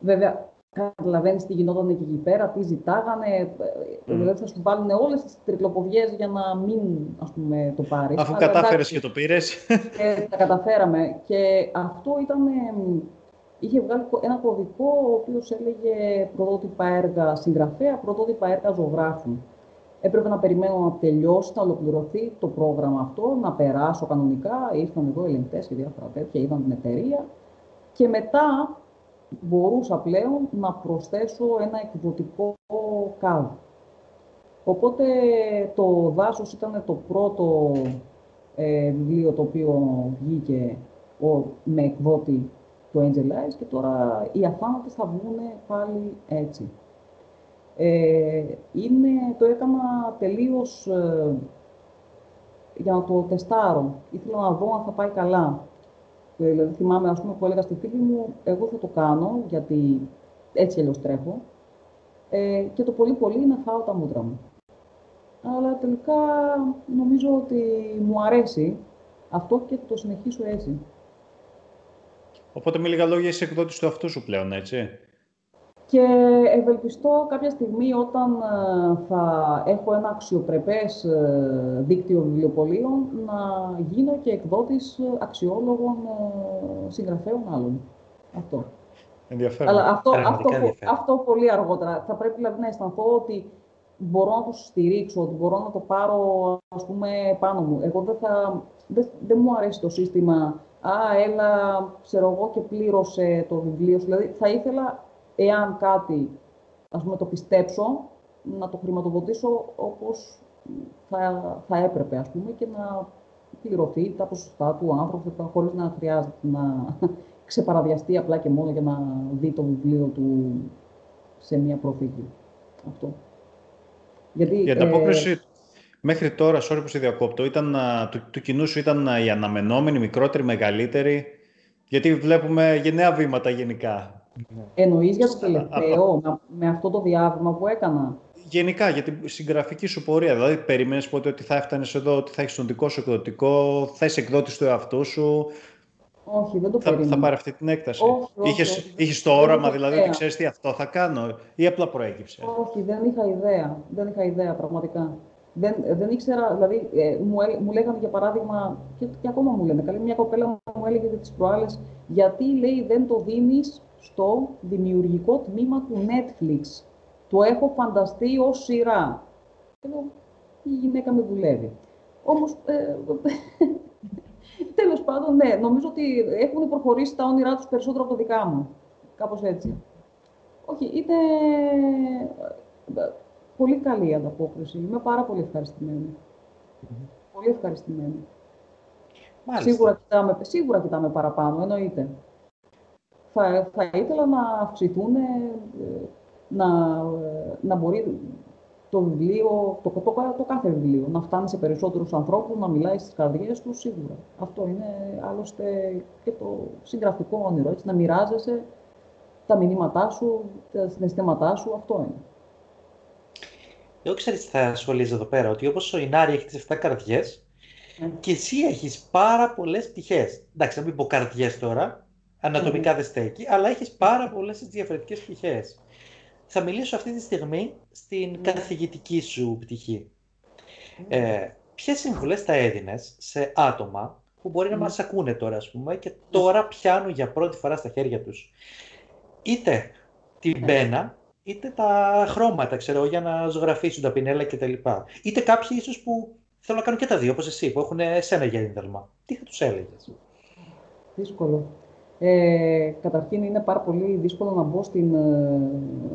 Βέβαια, καταλαβαίνεις τι γινόταν και εκεί πέρα, τι ζητάγανε. Mm. Δηλαδή θα σου βάλουν όλες τις τρικλοποδιές για να μην ας πούμε, το πάρεις. Αφού κατάφερες και το πήρες. Και τα καταφέραμε. Και αυτό ήταν. Είχε βγάλει ένα κωδικό ο οποίος έλεγε πρωτότυπα έργα συγγραφέα, πρωτότυπα έργα ζωγράφου. Έπρεπε να περιμένω να τελειώσει, να ολοκληρωθεί το πρόγραμμα αυτό, να περάσω κανονικά. Ήρθαν εδώ ελεγκτές και διάφορα τέτοια, είδαν την εταιρεία. Και μετά μπορούσα πλέον να προσθέσω ένα εκδοτικό κάδ. Οπότε το δάσος ήταν το πρώτο ε, βιβλίο το οποίο βγήκε ο, με εκδότη του Angel Eyes και τώρα οι αθάνατες θα βγουν πάλι έτσι. Ε, είναι, το έκανα τελείως ε, για να το τεστάρω. Ήθελα να δω αν θα πάει καλά. Ε, δηλαδή, θυμάμαι, ας πούμε, που έλεγα στη φίλη μου, εγώ θα το κάνω, γιατί έτσι αλλιώς τρέχω. Ε, και το πολύ πολύ να φάω τα μούτρα μου. Αλλά τελικά νομίζω ότι μου αρέσει αυτό και θα το συνεχίσω έτσι. Οπότε με λίγα λόγια είσαι εκδότης του αυτού σου πλέον, έτσι; Και ευελπιστώ κάποια στιγμή όταν ε, θα έχω ένα αξιοπρεπές ε, δίκτυο βιβλιοπολίων να γίνω και εκδότης ε, αξιόλογων συγγραφέων άλλων. Αυτό. Ενδιαφέρον. Αλλά αυτό, αυτό, αυτό πολύ αργότερα. Θα πρέπει δηλαδή, να αισθανθώ ότι μπορώ να το στηρίξω, ότι μπορώ να το πάρω ας πούμε, πάνω μου. Εγώ δεν, θα, δεν, δεν μου αρέσει το σύστημα «Α, έλα, ξέρω εγώ και πλήρωσε το βιβλίο Δηλαδή, θα ήθελα εάν κάτι, ας πούμε, το πιστέψω, να το χρηματοδοτήσω όπως θα, θα έπρεπε, ας πούμε, και να πληρωθεί τα ποσοστά του άνθρωπου, χωρίς να χρειάζεται να ξεπαραδιαστεί απλά και μόνο για να δει το βιβλίο του σε μία προφήκη. Αυτό. Γιατί, η ανταπόκριση ε, μέχρι τώρα, sorry που σε διακόπτω, ήταν, του, του κοινού σου ήταν η αναμενόμενη, μικρότερη, μεγαλύτερη, γιατί βλέπουμε γενναία βήματα γενικά. Ναι. Εννοείς για το τελευταίο, με αυτό το διάβημα που έκανα; Γενικά, για την συγγραφική σου πορεία. Δηλαδή, περίμενε ποτέ ότι θα έφτανες εδώ, ότι θα έχεις τον δικό σου εκδοτικό, θα είσαι εκδότης του εαυτού σου; Όχι, δεν το θα, περίμενα. Θα πάρει αυτή την έκταση; Όχι, είχες, το όραμα, δηλαδή, ότι ξέρεις τι αυτό θα κάνω, ή απλά προέκυψε; Όχι, δεν είχα ιδέα. Δεν είχα ιδέα, πραγματικά. Δεν, δεν ήξερα, δηλαδή, ε, μου, μου λέγανε για παράδειγμα, και, και ακόμα μου λένε, καλή μια κοπέλα μου έλεγε τις προάλλες, γιατί λέει δεν το δίνεις στο δημιουργικό τμήμα του Netflix. Το έχω φανταστεί ως σειρά. Και λέω, η γυναίκα με δουλεύει. Όμως, ε, τέλος πάντων, ναι, νομίζω ότι έχουν προχωρήσει τα όνειρά τους περισσότερο από το δικά μου. Κάπως έτσι. Όχι, είναι ε, πολύ καλή η ανταπόκριση. Είμαι πάρα πολύ ευχαριστημένη. Πολύ ευχαριστημένη. Σίγουρα κοιτάμε, σίγουρα κοιτάμε παραπάνω, εννοείται θα, θα ήθελα να αυξηθούν, ε, να, να μπορεί το βιβλίο, το, το, το, κάθε βιβλίο, να φτάνει σε περισσότερους ανθρώπους, να μιλάει στις καρδιές τους, σίγουρα. Αυτό είναι άλλωστε και το συγγραφικό όνειρο, έτσι, να μοιράζεσαι τα μηνύματά σου, τα συναισθήματά σου, αυτό είναι. Εγώ ξέρεις τι θα σχολίζει εδώ πέρα, ότι όπως ο Ινάρη έχει τις 7 καρδιές, ναι. και εσύ έχεις πάρα πολλές πτυχές. Εντάξει, να μην πω καρδιές τώρα, ανατομικά δεν στέκει, αλλά έχεις πάρα πολλές διαφορετικές πτυχές. Θα μιλήσω αυτή τη στιγμή στην καθηγητική σου πτυχή. Ε, ποιες συμβουλές θα έδινες σε άτομα που μπορεί να μας ακούνε τώρα, ας πούμε, και τώρα πιάνουν για πρώτη φορά στα χέρια τους; Είτε την πένα, είτε τα χρώματα, ξέρω, για να ζωγραφίσουν τα πινέλα κτλ. Είτε κάποιοι ίσως που θέλουν να κάνουν και τα δύο, όπως εσύ, που έχουν εσένα γέννηταλμα. Τι θα τους έλεγες; Δύσκολο. Ε, καταρχήν είναι πάρα πολύ δύσκολο να μπω στην, ε,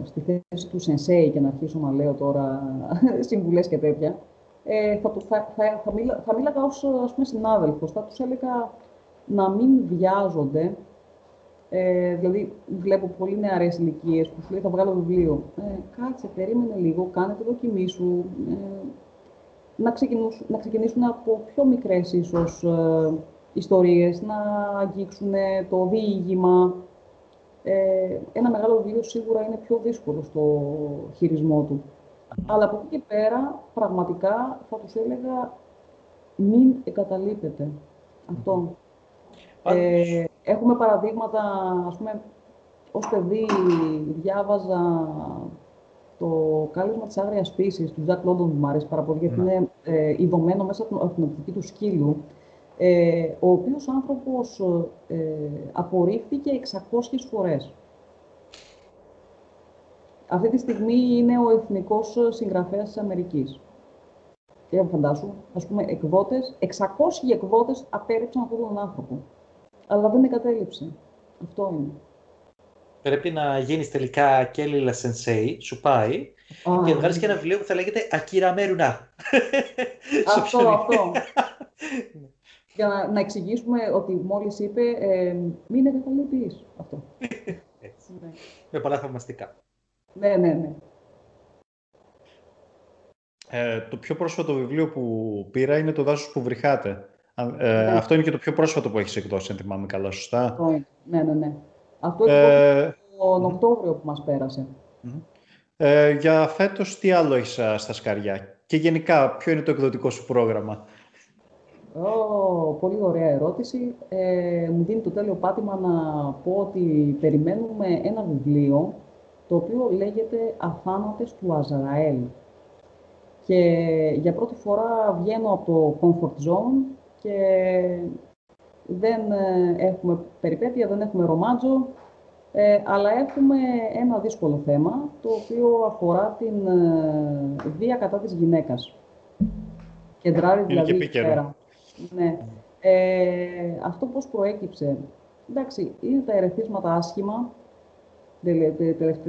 στη θέση του sensei και να αρχίσω να λέω τώρα συμβουλές και τέτοια. Ε, θα, θα, θα, θα, μίλα, θα μίλαγα ως ας πούμε, συνάδελφος. Θα τους έλεγα να μην βιάζονται. Ε, δηλαδή, βλέπω πολύ νεαρές ηλικίες που σου λέει θα βγάλω βιβλίο. Ε, κάτσε, περίμενε λίγο, κάνε τη δοκιμή σου. Ε, να, ξεκινήσουν, να ξεκινήσουν από πιο μικρές ίσως ε, ιστορίες, να αγγίξουν το διήγημα. Ε, ένα μεγάλο βιβλίο σίγουρα είναι πιο δύσκολο στο χειρισμό του. Αλλά από εκεί και πέρα, πραγματικά θα τους έλεγα μην εγκαταλείπετε αυτό. Ε, έχουμε παραδείγματα, ας πούμε, ως παιδί διάβαζα το κάλεσμα της άγριας φύσης του Ζακ Λόντον που μου αρέσει πάρα πολύ, γιατί ναι. είναι ε, ειδωμένο μέσα από την οπτική του σκύλου, ε, ο οποίος άνθρωπος ε, απορρίφθηκε 600 φορές. Αυτή τη στιγμή είναι ο εθνικός συγγραφέας της Αμερικής. Και φαντάσου, ας πούμε, εκδότες, 600 εκδότες απέρριψαν αυτόν τον άνθρωπο. Αλλά δεν εγκατέλειψε. Αυτό είναι. Πρέπει να γίνεις τελικά Κέλλη Sensei, σου πάει, oh. και βγάλεις και ένα βιβλίο που θα λέγεται Ακύρα Μέρουνα. Αυτό, αυτό. Για να, να εξηγήσουμε ότι μόλις είπε ε, μην εγκαταλείπεις αυτό. Έτσι. Ναι. Με πολλά θαυμαστικά. Ναι, ναι, ναι. Ε, το πιο πρόσφατο βιβλίο που πήρα είναι το δάσος που βρυχάτε. Ε, ναι. Αυτό είναι και το πιο πρόσφατο που έχεις εκδώσει, αν θυμάμαι καλά, σωστά; Ναι, ναι, ναι. Αυτό είναι τον Οκτώβριο που μας πέρασε. Ε, για φέτος, τι άλλο έχεις στα σκαριά; Και γενικά, ποιο είναι το εκδοτικό σου πρόγραμμα; Oh, πολύ ωραία ερώτηση. Ε, μου δίνει το τέλειο πάτημα να πω ότι περιμένουμε ένα βιβλίο το οποίο λέγεται «Αθάνατες του Αζραέλ». Και για πρώτη φορά βγαίνω από το comfort zone και δεν ε, έχουμε περιπέτεια, δεν έχουμε ρομάτζο, ε, αλλά έχουμε ένα δύσκολο θέμα, το οποίο αφορά την ε, βία κατά της γυναίκας. Κεντράρει δηλαδή και πέρα. Ναι. Ε, αυτό πώς προέκυψε. Εντάξει, είναι τα ερεθίσματα άσχημα.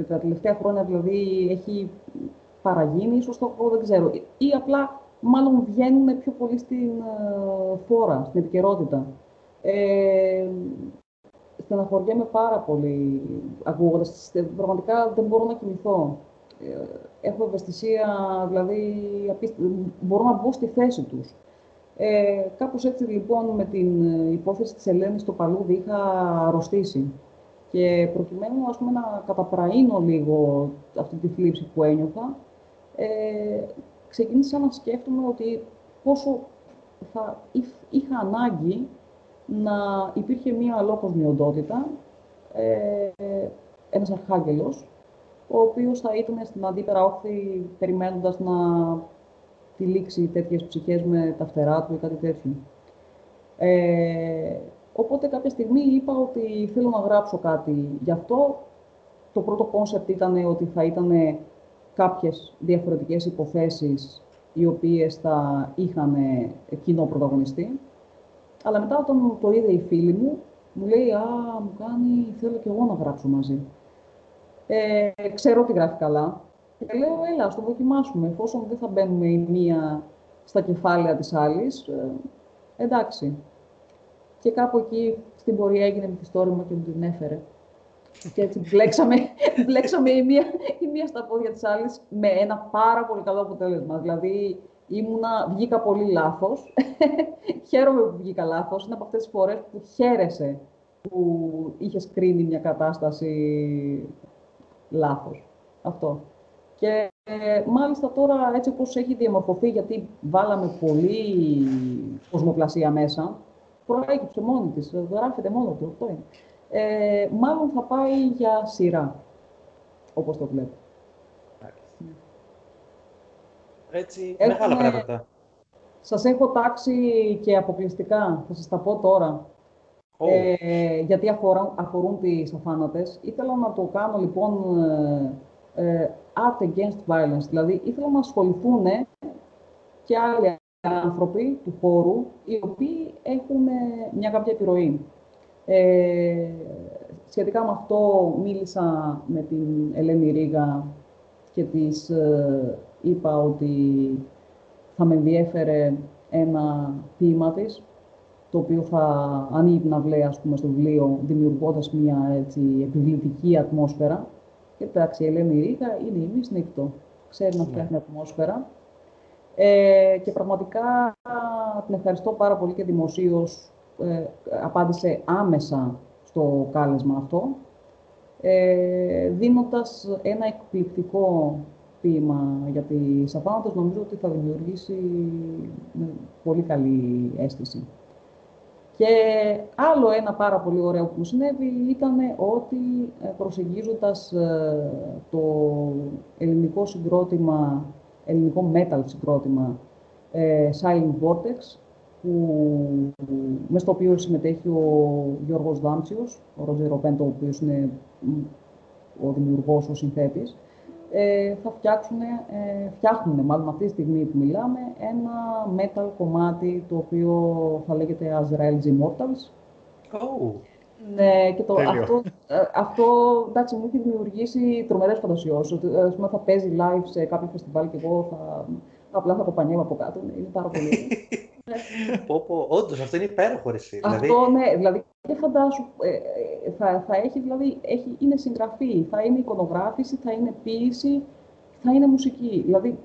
Τα τελευταία χρόνια δηλαδή έχει παραγίνει, ίσως το δεν ξέρω. Ή απλά μάλλον βγαίνουν πιο πολύ στην ε, φόρα, στην επικαιρότητα. Ε, στεναχωριέμαι πάρα πολύ ακούγοντας. Πραγματικά δεν μπορώ να κοιμηθώ. Ε, έχω ευαισθησία, δηλαδή μπορώ να μπω στη θέση τους. Ε, κάπως έτσι λοιπόν με την υπόθεση της Ελένης στο Παλούδι είχα αρρωστήσει. Και προκειμένου ας πούμε, να καταπραίνω λίγο αυτή τη θλίψη που ένιωθα, ε, ξεκίνησα να σκέφτομαι ότι πόσο θα είχα ανάγκη να υπήρχε μία αλόκοσμη οντότητα, ε, ένας αρχάγγελος, ο οποίος θα ήταν στην αντίπερα όχθη περιμένοντας να τυλίξει τέτοιες ψυχές με τα φτερά του ή κάτι τέτοιο. Ε, οπότε κάποια στιγμή είπα ότι θέλω να γράψω κάτι γι' αυτό. Το πρώτο concept ήταν ότι θα ήταν κάποιες διαφορετικές υποθέσεις οι οποίες θα είχαν κοινό πρωταγωνιστή. Αλλά μετά όταν το είδε η φίλη μου, μου λέει «Α, μου κάνει, θέλω και εγώ να γράψω μαζί». Ε, ξέρω ότι γράφει καλά. Και λέω «Έλα, ας το δοκιμάσουμε, εφόσον δεν θα μπαίνουμε η μία στα κεφάλαια της άλλης, ε, εντάξει». Και κάπου εκεί στην πορεία έγινε μυθιστόρημα και μου την έφερε. Και έτσι μπλέξαμε, μπλέξαμε η, μία, η μία στα πόδια της άλλης με ένα πάρα πολύ καλό αποτέλεσμα. Δηλαδή, ήμουνα, βγήκα πολύ λάθος. Χαίρομαι που βγήκα λάθος. Είναι από αυτές τις φορές που χαίρεσαι που είχες κρίνει μια κατάσταση λάθος. Αυτό. Και ε, μάλιστα τώρα έτσι όπως έχει διαμορφωθεί, γιατί βάλαμε πολύ κοσμοπλασία μέσα, προέκυψε μόνη της, γράφεται μόνο του, αυτό είναι ε, μάλλον θα πάει για σειρά, όπως το βλέπω. Έτσι, Έχουμε... μεγάλα πράγματα. Σας έχω τάξει και αποκλειστικά, θα σας τα πω τώρα. Ε, γιατί αφορούν, αφορούν τις αφάνατες. Ήθελα να το κάνω λοιπόν ε, ε, art against violence, δηλαδή ήθελα να ασχοληθούν και άλλοι άνθρωποι του χώρου, οι οποίοι έχουν μια κάποια επιρροή. Ε, σχετικά με αυτό μίλησα με την Ελένη Ρίγα και της ε, είπα ότι θα με ενδιέφερε ένα ποίημα της, το οποίο θα ανοίγει την αυλαία, ας πούμε, στο βιβλίο, δημιουργώντας μια έτσι, επιβλητική ατμόσφαιρα. Και εντάξει, η Ελένη Ρίγα είναι η Μης Νύκτο. Ξέρει να ναι. φτιάχνει ατμόσφαιρα. Ε, και πραγματικά την ευχαριστώ πάρα πολύ και δημοσίως ε, απάντησε άμεσα στο κάλεσμα αυτό, ε, δίνοντας ένα εκπληκτικό ποίημα για τη Σαφάνατος, νομίζω ότι θα δημιουργήσει πολύ καλή αίσθηση. Και άλλο ένα πάρα πολύ ωραίο που μου συνέβη ήταν ότι ε, προσεγγίζοντας ε, το ελληνικό συγκρότημα, ελληνικό metal συγκρότημα ε, Silent Vortex, που, με στο οποίο συμμετέχει ο Γιώργος Δάμψιος, ο Ροζέρο Πέντο, ο οποίος είναι ο δημιουργός, ο συνθέτης, ε, θα φτιάξουν, ε, φτιάχνουν μάλλον αυτή τη στιγμή που μιλάμε, ένα metal κομμάτι το οποίο θα λέγεται Azrael's Immortals. Oh. Ναι, και το, αυτό, ε, αυτό εντάξει, μου έχει δημιουργήσει τρομερές φαντασιώσεις. Ότι θα παίζει live σε κάποιο φεστιβάλ και εγώ θα, απλά θα το πανιέμαι από κάτω. Είναι πάρα πολύ. πω, πω, όντως, αυτό είναι υπέροχο εσύ. Αυτό, δηλαδή... ναι, δηλαδή και φαντάσου, ε, ε, θα, θα έχει, δηλαδή, έχει, είναι συγγραφή, θα είναι εικονογράφηση, θα είναι ποίηση, θα είναι μουσική. Δηλαδή,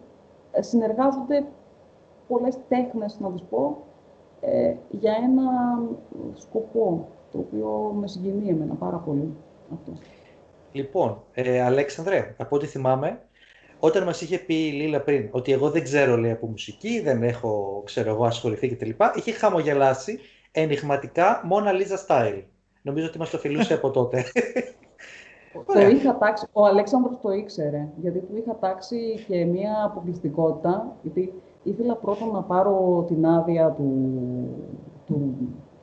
ε, συνεργάζονται πολλές τέχνες, να τις πω, ε, για ένα σκοπό, το οποίο με συγκινεί εμένα πάρα πολύ αυτό. Λοιπόν, ε, Αλέξανδρε, από ό,τι θυμάμαι, όταν μας είχε πει η Λίλα πριν ότι εγώ δεν ξέρω λέει από μουσική, δεν έχω ξέρω εγώ ασχοληθεί κτλ. Είχε χαμογελάσει ενηγματικά Μόνα Λίζα Style. Νομίζω ότι μας το φιλούσε από τότε. το είχα τάξει, ο Αλέξανδρος το ήξερε, γιατί του είχα τάξει και μία αποκλειστικότητα, γιατί ήθελα πρώτα να πάρω την άδεια του, του,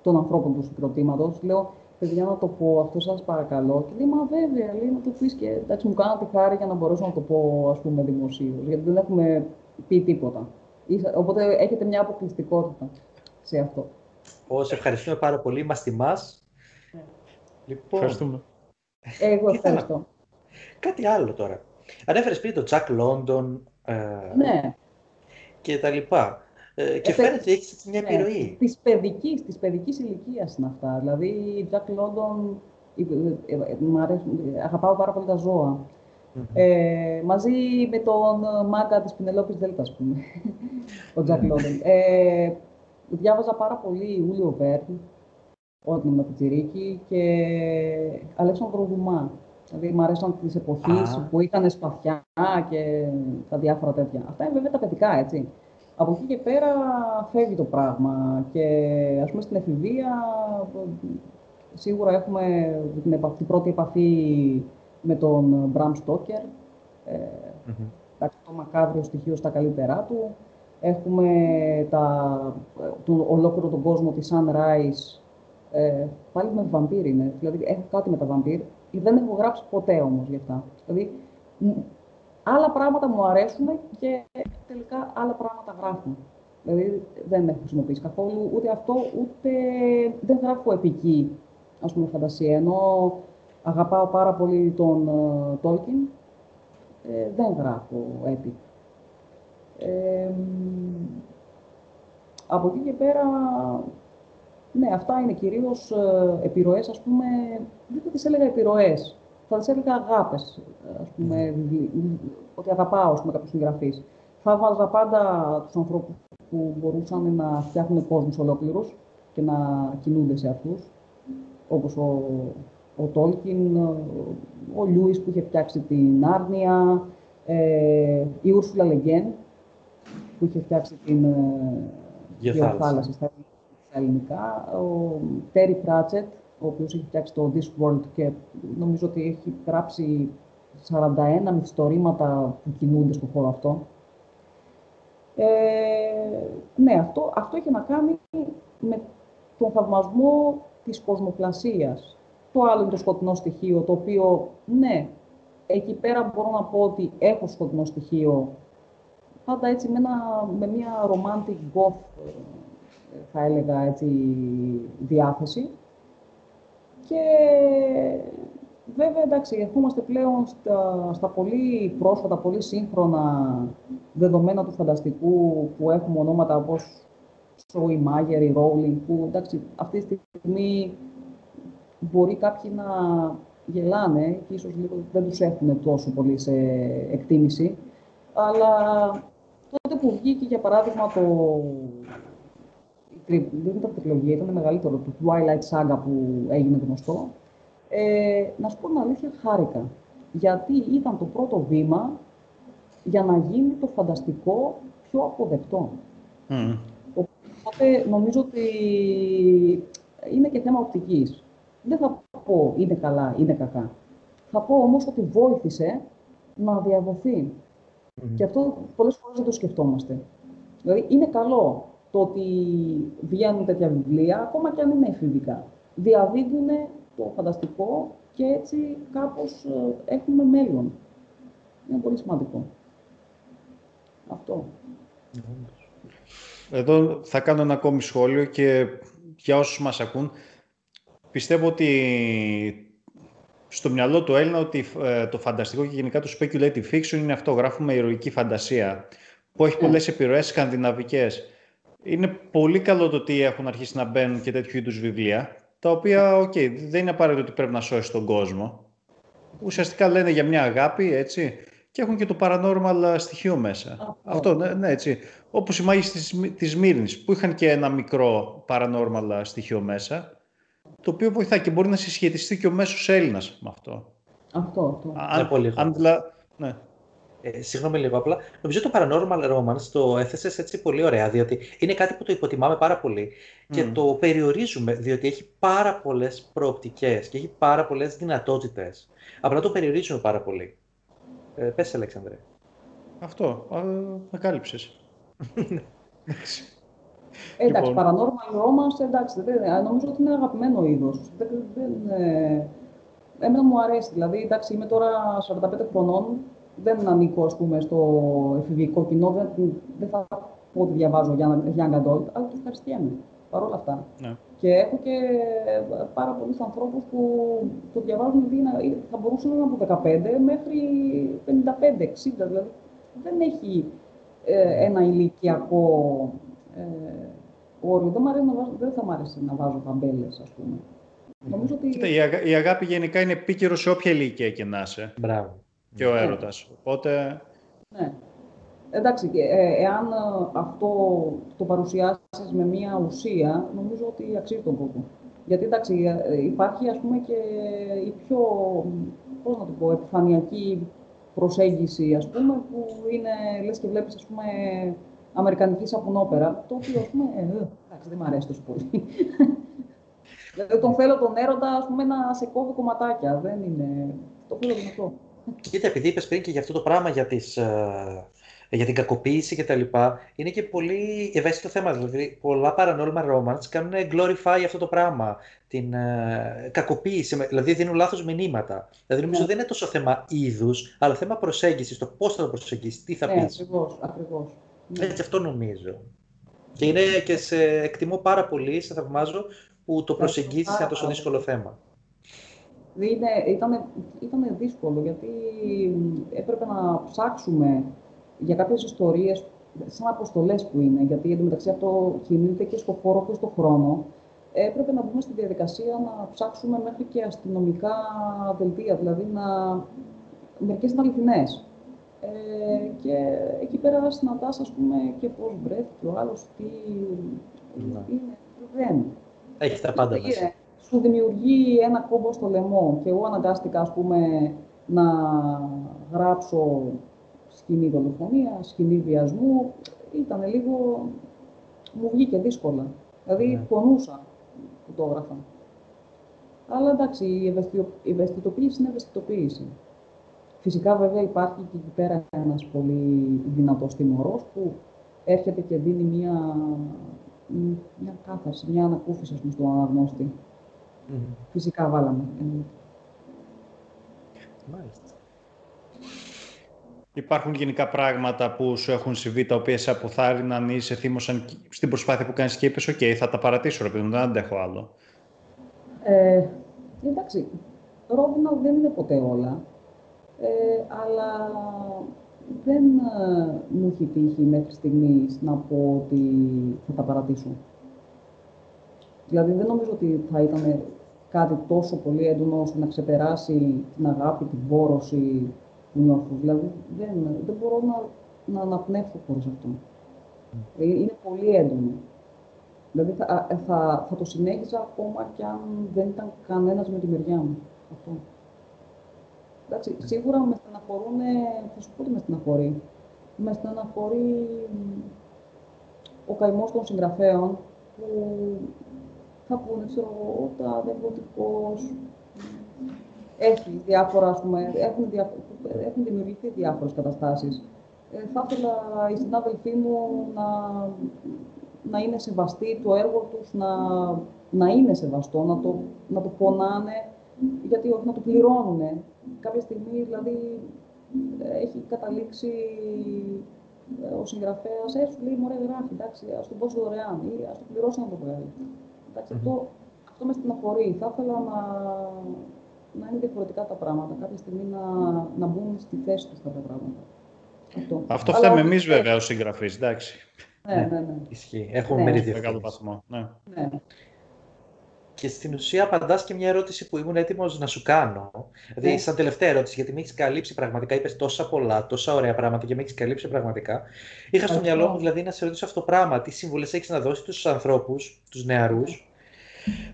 των ανθρώπων του συγκροτήματος. Λέω, παιδιά να το πω, αυτό σας παρακαλώ. Και λέει, μα βέβαια, λέει να το πεις και εντάξει μου κάνω τη χάρη για να μπορέσω να το πω ας πούμε δημοσίως, γιατί δεν έχουμε πει τίποτα. Οπότε έχετε μια αποκλειστικότητα σε αυτό. Ω, ευχαριστούμε πάρα πολύ, μας τιμάς. Ναι. Λοιπόν, Ευχαριστούμε. Εγώ ευχαριστώ. Κάτι άλλο τώρα. Ανέφερες πριν το Jack London ε, ναι. και τα λοιπά. Ε, και φαίνεται ότι έχει μια ναι, επιρροή. Της παιδικής της παιδικής ηλικίας είναι αυτά. Δηλαδή, η Jack London, αγαπάω πάρα πολύ τα ζώα. Ε, μαζί με τον μάγκα της Πινελόπης Δέλτα, ας πούμε, ο Jack London. Ε, διάβαζα πάρα πολύ Ούλιο Βέρν, όταν ήμουν πιτσιρίκι, και Αλέξανδρο Δουμά. Δηλαδή, μου αρέσαν τις εποχές που είχαν σπαθιά και τα διάφορα τέτοια. Αυτά είναι βέβαια τα παιδικά, έτσι. Από εκεί και πέρα φεύγει το πράγμα και ας πούμε στην εφηβεία σίγουρα έχουμε την, την πρώτη επαφή με τον Μπραμ Στόκερ, ε, το μακάβριο στοιχείο στα καλύτερά του. Έχουμε τα, το, ολόκληρο τον κόσμο της Sunrise, ε, πάλι με βαμπύρ είναι, δηλαδή έχω κάτι με τα βαμπύρ, δεν έχω γράψει ποτέ όμως γι' αυτά. Δηλαδή, άλλα πράγματα μου αρέσουν και τελικά άλλα πράγματα γράφουν. Δηλαδή δεν έχω χρησιμοποιήσει καθόλου ούτε αυτό, ούτε δεν γράφω επική, ας πούμε, φαντασία. Ενώ αγαπάω πάρα πολύ τον uh, ε, δεν γράφω epic. Ε, από εκεί και πέρα, ναι, αυτά είναι κυρίως ε, επιρροές, ας πούμε, δεν θα τις έλεγα επιρροές, θα τις έλεγα αγάπες, ας πούμε, ότι αγαπάω ας πούμε, κάποιους συγγραφείς. Θα βάζα πάντα τους ανθρώπους που μπορούσαν να φτιάχνουν κόσμους ολόκληρους και να κινούνται σε αυτούς, όπως ο, ο Τόλκιν, ο Λιούις που είχε φτιάξει την Άρνια, ε, η Ούρσουλα Λεγκέν που είχε φτιάξει την ε, Γεωθάλασσα στα ελληνικά, ο Τέρι Πράτσετ ο οποίος έχει φτιάξει το This World και νομίζω ότι έχει γράψει 41 μυθιστορήματα που κινούνται στον χώρο αυτό. Ε, ναι, αυτό, αυτό έχει να κάνει με τον θαυμασμό της κοσμοπλασίας. Το άλλο είναι το σκοτεινό στοιχείο, το οποίο, ναι, εκεί πέρα μπορώ να πω ότι έχω σκοτεινό στοιχείο, πάντα έτσι με, με μια romantic goth, ε, θα έλεγα έτσι, διάθεση. Και βέβαια, εντάξει, ερχόμαστε πλέον στα, στα πολύ πρόσφατα, πολύ σύγχρονα δεδομένα του φανταστικού που έχουμε ονόματα όπως η Μάγερ, η Rowling, που εντάξει, αυτή τη στιγμή μπορεί κάποιοι να γελάνε και ίσως λίγο δεν τους έχουν τόσο πολύ σε εκτίμηση, αλλά τότε που βγήκε, για παράδειγμα, το... δεν ήταν τεχνολογία, ήταν μεγαλύτερο, το Twilight Saga που έγινε γνωστό, ε, να σου πω την αλήθεια, χάρηκα. Γιατί ήταν το πρώτο βήμα για να γίνει το φανταστικό πιο αποδεκτό. Mm. Οπότε νομίζω ότι είναι και θέμα οπτικής. Δεν θα πω είναι καλά, είναι κακά. Θα πω όμως ότι βοήθησε να διαδοθεί. Και αυτό πολλές φορές δεν το σκεφτόμαστε. Δηλαδή, είναι καλό το ότι βγαίνουν τέτοια βιβλία, ακόμα και αν είναι εφηβικά. Διαδίδουν το φανταστικό και έτσι κάπως ε, έχουμε μέλλον. Είναι πολύ σημαντικό. Αυτό. Εδώ θα κάνω ένα ακόμη σχόλιο και για όσους μας ακούν, πιστεύω ότι στο μυαλό του Έλληνα ότι ε, το φανταστικό και γενικά το speculative fiction είναι αυτό, γράφουμε ηρωική φαντασία, που έχει ναι. πολλές επιρροές σκανδιναβικές. Είναι πολύ καλό το ότι έχουν αρχίσει να μπαίνουν και τέτοιου είδους βιβλία, τα οποία, OK, okay, δεν είναι απαραίτητο ότι πρέπει να σώσει τον κόσμο. Ουσιαστικά λένε για μια αγάπη, έτσι, και έχουν και το paranormal στοιχείο μέσα. Αυτό, ναι, ναι, έτσι. Όπως οι μάγες της, της Μύρνης, που είχαν και ένα μικρό paranormal στοιχείο μέσα, το οποίο βοηθάει και μπορεί να συσχετιστεί και ο μέσος Έλληνας με αυτό. Αυτό, αυτό. Αν, ναι, πολύ αν, ναι. Ε, συγγνώμη λίγο απλά. Νομίζω το paranormal romance το έθεσες έτσι πολύ ωραία, διότι είναι κάτι που το υποτιμάμε πάρα πολύ και το περιορίζουμε, διότι έχει πάρα πολλές προοπτικές και έχει πάρα πολλές δυνατότητες. Απλά το περιορίζουμε πάρα πολύ. Ε, πες, Αλέξανδρε. Αυτό. Θα κάλυψες. Εντάξει, λοιπόν. paranormal romance, εντάξει, δεν, νομίζω ότι είναι αγαπημένο είδος. ε, εμένα μου αρέσει, δηλαδή, εντάξει, είμαι τώρα 45 χρονών, δεν ανήκω, ας πούμε, στο εφηβικό κοινό, δεν, δεν θα πω ότι διαβάζω για young adult, αλλά το ευχαριστιέμαι, παρόλα αυτά. Ναι. Και έχω και πάρα πολλούς ανθρώπους που το διαβάζουν, δηλαδή, θα μπορούσαν να είναι από 15 μέχρι 55-60, δηλαδή δεν έχει ε, ένα ηλικιακό ε, όριο. Δεν, να βάζω, δεν θα μ' άρεσε να βάζω ταμπέλες, ας πούμε. Νομίζω ότι... Κοίτα, η, αγα... η αγάπη γενικά είναι επίκαιρο σε όποια ηλικία και να είσαι. Μπράβο. Και ο ναι. έρωτας. Οπότε... Ναι. Εντάξει, ε, εάν ε, αυτό το παρουσιάσεις με μία ουσία, νομίζω ότι αξίζει τον κόπο. Γιατί εντάξει, ε, υπάρχει ας πούμε και η πιο, πώς να το πω, επιφανειακή προσέγγιση, ας πούμε, που είναι, λες και βλέπεις, ας πούμε, αμερικανικής σαπουνόπερα, το οποίο, ας πούμε, ε, εντάξει, δεν μου αρέσει τόσο πολύ. δηλαδή, τον θέλω τον έρωτα, ας πούμε, να σε κόβει κομματάκια. Δεν είναι... Το θέλω αυτό. Κοίτα, επειδή είπες πριν και για αυτό το πράγμα για, τις, ε, για την κακοποίηση και τα λοιπά, είναι και πολύ ευαίσθητο θέμα. Δηλαδή, πολλά paranormal romance κάνουν glorify αυτό το πράγμα. Την uh, κακοποίηση, δηλαδή δίνουν λάθος μηνύματα. Δηλαδή, νομίζω ναι. δεν είναι τόσο θέμα είδους, αλλά θέμα προσέγγισης, το πώς θα το προσεγγίσεις, τι θα ναι, πεις. Ακριβώς. Έτσι αυτό νομίζω. Και είναι και σε εκτιμώ πάρα πολύ, σε θαυμάζω, που το προσεγγίζεις ένα τόσο δύσκολο θέμα. Είναι, ήταν, ήταν δύσκολο, γιατί έπρεπε να ψάξουμε για κάποιες ιστορίες, σαν αποστολές που είναι, γιατί εντωμεταξύ αυτό κινείται και στο χώρο και στο χρόνο, έπρεπε να μπούμε στη διαδικασία να ψάξουμε μέχρι και αστυνομικά δελτία, δηλαδή να... μερικές ήταν αληθινές. Ε, και εκεί πέρα συναντάς, ας πούμε, και πώς βρέθηκε ο άλλος, τι ναι. είναι, δεν. Έχει τα πάντα μέσα. Σου δημιουργεί ένα κόμπο στο λαιμό και εγώ αναγκάστηκα, ας πούμε, να γράψω σκηνή δολοφονία, σκηνή βιασμού. Ήταν λίγο... μου βγήκε δύσκολα. Δηλαδή, ναι. πονούσα που το έγραφα. Αλλά εντάξει, η ευαισθητοποίηση είναι ευαισθητοποίηση. Φυσικά βέβαια υπάρχει και εκεί πέρα ένας πολύ δυνατός τιμωρός που έρχεται και δίνει μια, μια κάθαρση, μια ανακούφιση στον αναγνώστη. Φυσικά βάλαμε. Μάλιστα. Υπάρχουν γενικά πράγματα που σου έχουν συμβεί τα οποία σε αποθάρρυναν ή σε θύμωσαν στην προσπάθεια που κάνεις και είπες «ΟΚ, θα τα παρατήσω ρε παιδί μου, δεν αντέχω άλλο». Ε, Εντάξει, ρόδινα δεν είναι ποτέ όλα, ε, αλλά δεν ε, μου έχει τύχει μέχρι στιγμής να πω ότι θα τα παρατήσω. Δηλαδή δεν νομίζω ότι θα ήταν κάτι τόσο πολύ έντονο ώστε να ξεπεράσει την αγάπη, την πόρωση του νιώθω. Δηλαδή δεν, δεν μπορώ να, να αναπνεύσω χωρίς αυτό. Ε, είναι πολύ έντονο. Δηλαδή θα, ε, θα, θα το συνέχιζα ακόμα και αν δεν ήταν κανένας με τη μεριά μου. Αυτό. Εντάξει, σίγουρα με στεναχωρούν, θα σου πω τι με στεναχωρεί. Με στεναχωρεί ο καημός των συγγραφέων που θα πούνε, ξέρω εγώ, τα δεγωτικός. Έχει διάφορα, ας πούμε, έχουν, δια... έχουν δημιουργηθεί διάφορες καταστάσεις. Ε, θα ήθελα οι συνάδελφοί μου να, να είναι σεβαστοί, το έργο τους να, να είναι σεβαστό, να το, να το πονάνε, γιατί όχι να το πληρώνουν. Κάποια στιγμή, δηλαδή, έχει καταλήξει ε, ο συγγραφέας, ε, σου λέει, μωρέ, γράφει, εντάξει, ας τον δώσω δωρεάν ή ας το πληρώσω να το βγάλει. Εντάξει, mm-hmm. αυτό, αυτό με στεναχωρεί. Θα ήθελα να, να είναι διαφορετικά τα πράγματα. Κάποια στιγμή να, να μπουν στη θέση τους τα πράγματα. Αυτό, αυτό φταίμε εμείς βέβαια ως συγγραφείς, εντάξει. Ναι, ναι, ναι. Ισχύει. Έχουμε ναι. μερίδιο. Μεγάλο βαθμό. Ναι. ναι. Και στην ουσία απαντάς και μια ερώτηση που ήμουν έτοιμος να σου κάνω. Δηλαδή, ναι. σαν τελευταία ερώτηση, γιατί με έχεις καλύψει πραγματικά. Είπες τόσα πολλά, τόσα ωραία πράγματα και με έχεις καλύψει πραγματικά. Είχα στο μυαλό μου δηλαδή να σε ρωτήσω αυτό το πράγμα. Τι συμβουλέ έχεις να δώσεις στους ανθρώπους, τους νεαρούς,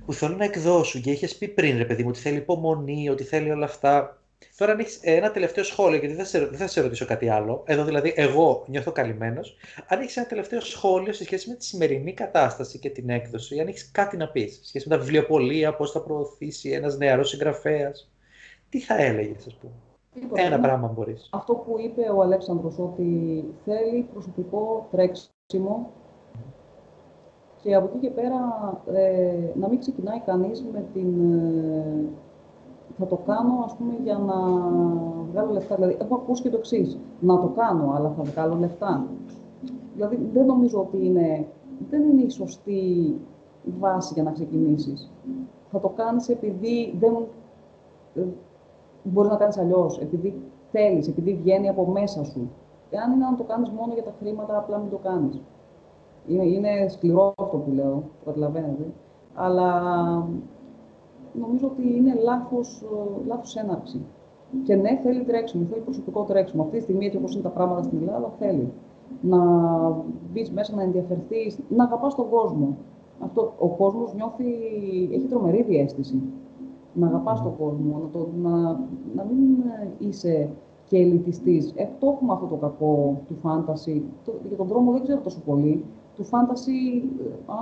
που θέλουν να εκδώσουν. Και είχες πει πριν, ρε παιδί μου, ότι θέλει υπομονή, ότι θέλει όλα αυτά. Τώρα, αν έχεις ένα τελευταίο σχόλιο, γιατί δεν, σε, δεν θα σε ρωτήσω κάτι άλλο. Εδώ δηλαδή, εγώ νιώθω καλυμμένος. Αν έχεις ένα τελευταίο σχόλιο σε σχέση με τη σημερινή κατάσταση και την έκδοση, αν έχεις κάτι να πεις σε σχέση με τα βιβλιοπολία, πώς θα προωθήσει ένας νεαρός συγγραφέας, τι θα έλεγες, ας πούμε; Τίποτα. Ένα πράγμα μπορείς. Αυτό που είπε ο Αλέξανδρος, ότι θέλει προσωπικό τρέξιμο και από εκεί και πέρα ε, να μην ξεκινάει κανείς με την ε, θα το κάνω ας πούμε για να βγάλω λεφτά. Δηλαδή, έχω ακούσει και το εξής. Να το κάνω, αλλά θα βγάλω λεφτά. Δηλαδή, δεν νομίζω ότι είναι, δεν είναι η σωστή βάση για να ξεκινήσεις. Θα το κάνεις επειδή δεν ε, μπορείς να κάνεις αλλιώς, επειδή θέλεις, επειδή βγαίνει από μέσα σου. Εάν είναι να το κάνεις μόνο για τα χρήματα, απλά μην το κάνεις. Είναι, είναι σκληρό αυτό που λέω, καταλαβαίνετε. Αλλά νομίζω ότι είναι λάθος, ε, λάθος έναρξη. Και ναι, θέλει τρέξιμο, θέλει προσωπικό τρέξιμο. Αυτή τη στιγμή, έτσι όπως είναι τα πράγματα στην Ελλάδα, θέλει να μπεις μέσα, να ενδιαφερθείς, να αγαπάς τον κόσμο. Αυτό, ο κόσμος νιώθει, έχει τρομερή διέστηση. Να αγαπάς τον κόσμο, να, το, να, να μην είσαι και ελιτιστής. Ε, το έχουμε αυτό το κακό του φάνταση. για τον δρόμο δεν ξέρω τόσο πολύ. Του φάνταση, α,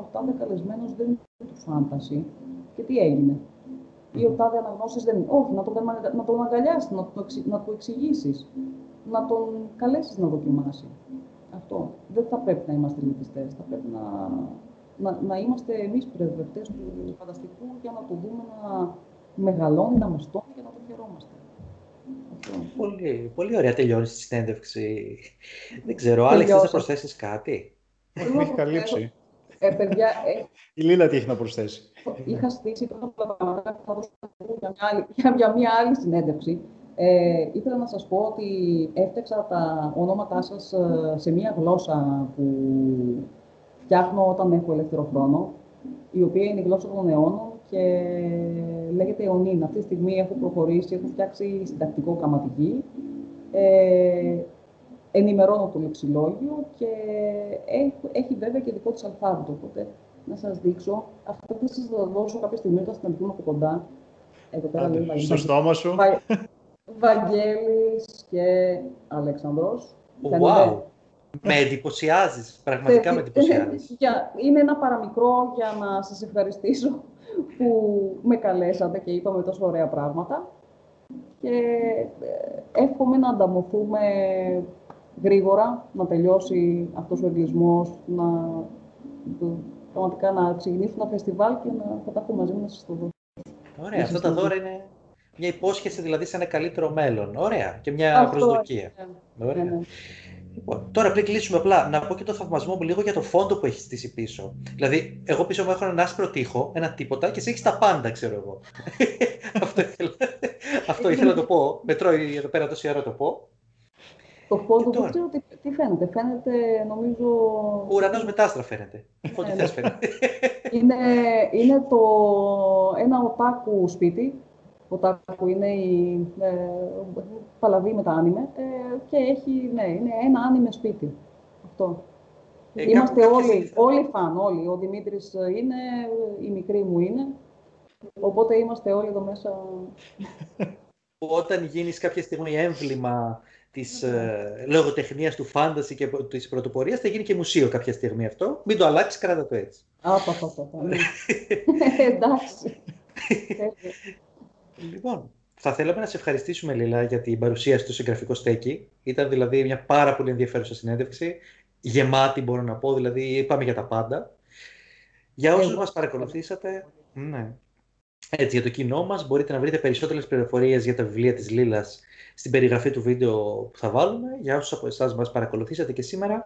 ο τάδε καλεσμένος δεν είναι του φάνταση και τι έγινε. Ή ο τάδε αναγνώστη δεν είναι. Όχι, να τον, να τον αγκαλιάσει, να, το, να του εξηγήσεις, να τον καλέσεις να δοκιμάσει. Αυτό. Δεν θα πρέπει να είμαστε λυπηστέ. Θα πρέπει να, να, να είμαστε εμείς πρεσβευτές του φανταστικού για να το δούμε να μεγαλώνει, να μεστώνει και να το χαιρόμαστε. Πολύ, πολύ ωραία τελειώνεις τη συνέντευξη. Δεν ξέρω, Άλεξ, θες να προσθέσεις κάτι; Έχει καλύψει. Ε, παιδιά, ε, Η Λίλα τι έχει να προσθέσει. Είχα στήσει το πράγματα θα δώσω για μια άλλη, για μια άλλη συνέντευξη. Ε, ήθελα να σας πω ότι έφτιαξα τα ονόματά σας ε, σε μια γλώσσα που φτιάχνω όταν έχω ελεύθερο χρόνο, η οποία είναι η γλώσσα των αιώνων και λέγεται αιωνίν. Αυτή τη στιγμή έχω προχωρήσει, έχω φτιάξει συντακτικό γραμματική. Ε, ενημερώνω το λεξιλόγιο και έχει, βέβαια και δικό της αλφάβητο. Οπότε να σας δείξω. Αυτό θα σας το δώσω κάποια στιγμή όταν συναντηθούμε από κοντά. Εδώ πέρα λέει Στο στόμα σου. Βαγγέλης και Αλέξανδρος. Wow. Με εντυπωσιάζεις, πραγματικά με εντυπωσιάζεις. Είναι ένα παραμικρό για να σας ευχαριστήσω που με καλέσατε και είπαμε τόσο ωραία πράγματα. Και ε, εύχομαι να ανταμωθούμε γρήγορα, να τελειώσει αυτός ο εγκλισμός, να, πραγματικά να ξεκινήσουν τα φεστιβάλ και να θα τα έχω μαζί μας στο δω. Ωραία, αυτά τα δώρα είναι μια υπόσχεση δηλαδή σε ένα καλύτερο μέλλον. Ωραία, και μια προσδοκία. Ναι. Ωραία. Ναι, ναι. Λοιπόν, τώρα πριν κλείσουμε απλά, να πω και το θαυμασμό μου λίγο για το φόντο που έχει στήσει πίσω. Δηλαδή, εγώ πίσω μου έχω έναν άσπρο τοίχο, ένα τίποτα και εσύ έχει τα πάντα, ξέρω εγώ. Αυτό, ήθελα, αυτό ήθελα να το πω. Με τρώει εδώ πέρα τόση ώρα να το πω. Το φόντο δεν ξέρω τι, τι φαίνεται. Φαίνεται, νομίζω... Ο ουρανός με άστρα φαίνεται. Ό,τι θες φαίνεται. είναι, είναι το, ένα οτάκου σπίτι. Οτάκου είναι η ε, παλαβή με τα άνιμε ε, και έχει, ναι, είναι ένα άνιμε σπίτι. Αυτό. Ε, Είμαστε όλοι, όλοι φαν, όλοι. Ο Δημήτρης είναι, η μικρή μου είναι. Οπότε είμαστε όλοι εδώ μέσα. Όταν γίνεις κάποια στιγμή έμβλημα της ε, λογοτεχνίας του φάνταση και της πρωτοπορίας θα γίνει και μουσείο κάποια στιγμή αυτό. Μην το αλλάξεις, κράτα το έτσι. Απαπαπαπα. Ναι. Εντάξει. λοιπόν, θα θέλαμε να σε ευχαριστήσουμε, Λίλα, για την παρουσίαση του συγγραφικού στέκη. Ήταν δηλαδή μια πάρα πολύ ενδιαφέρουσα συνέντευξη. Γεμάτη, μπορώ να πω, δηλαδή είπαμε για τα πάντα. Για όσους μας παρακολουθήσατε, ναι. Έτσι, για το κοινό μας μπορείτε να βρείτε περισσότερες πληροφορίες για τα βιβλία της Λίλας στην περιγραφή του βίντεο που θα βάλουμε. Για όσους από εσάς μας παρακολουθήσατε και σήμερα,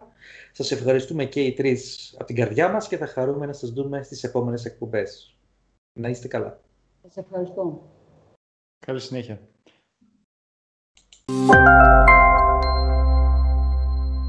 σας ευχαριστούμε και οι τρεις από την καρδιά μας και θα χαρούμε να σας δούμε στις επόμενες εκπομπές. Να είστε καλά. Σας ευχαριστώ. Καλή συνέχεια.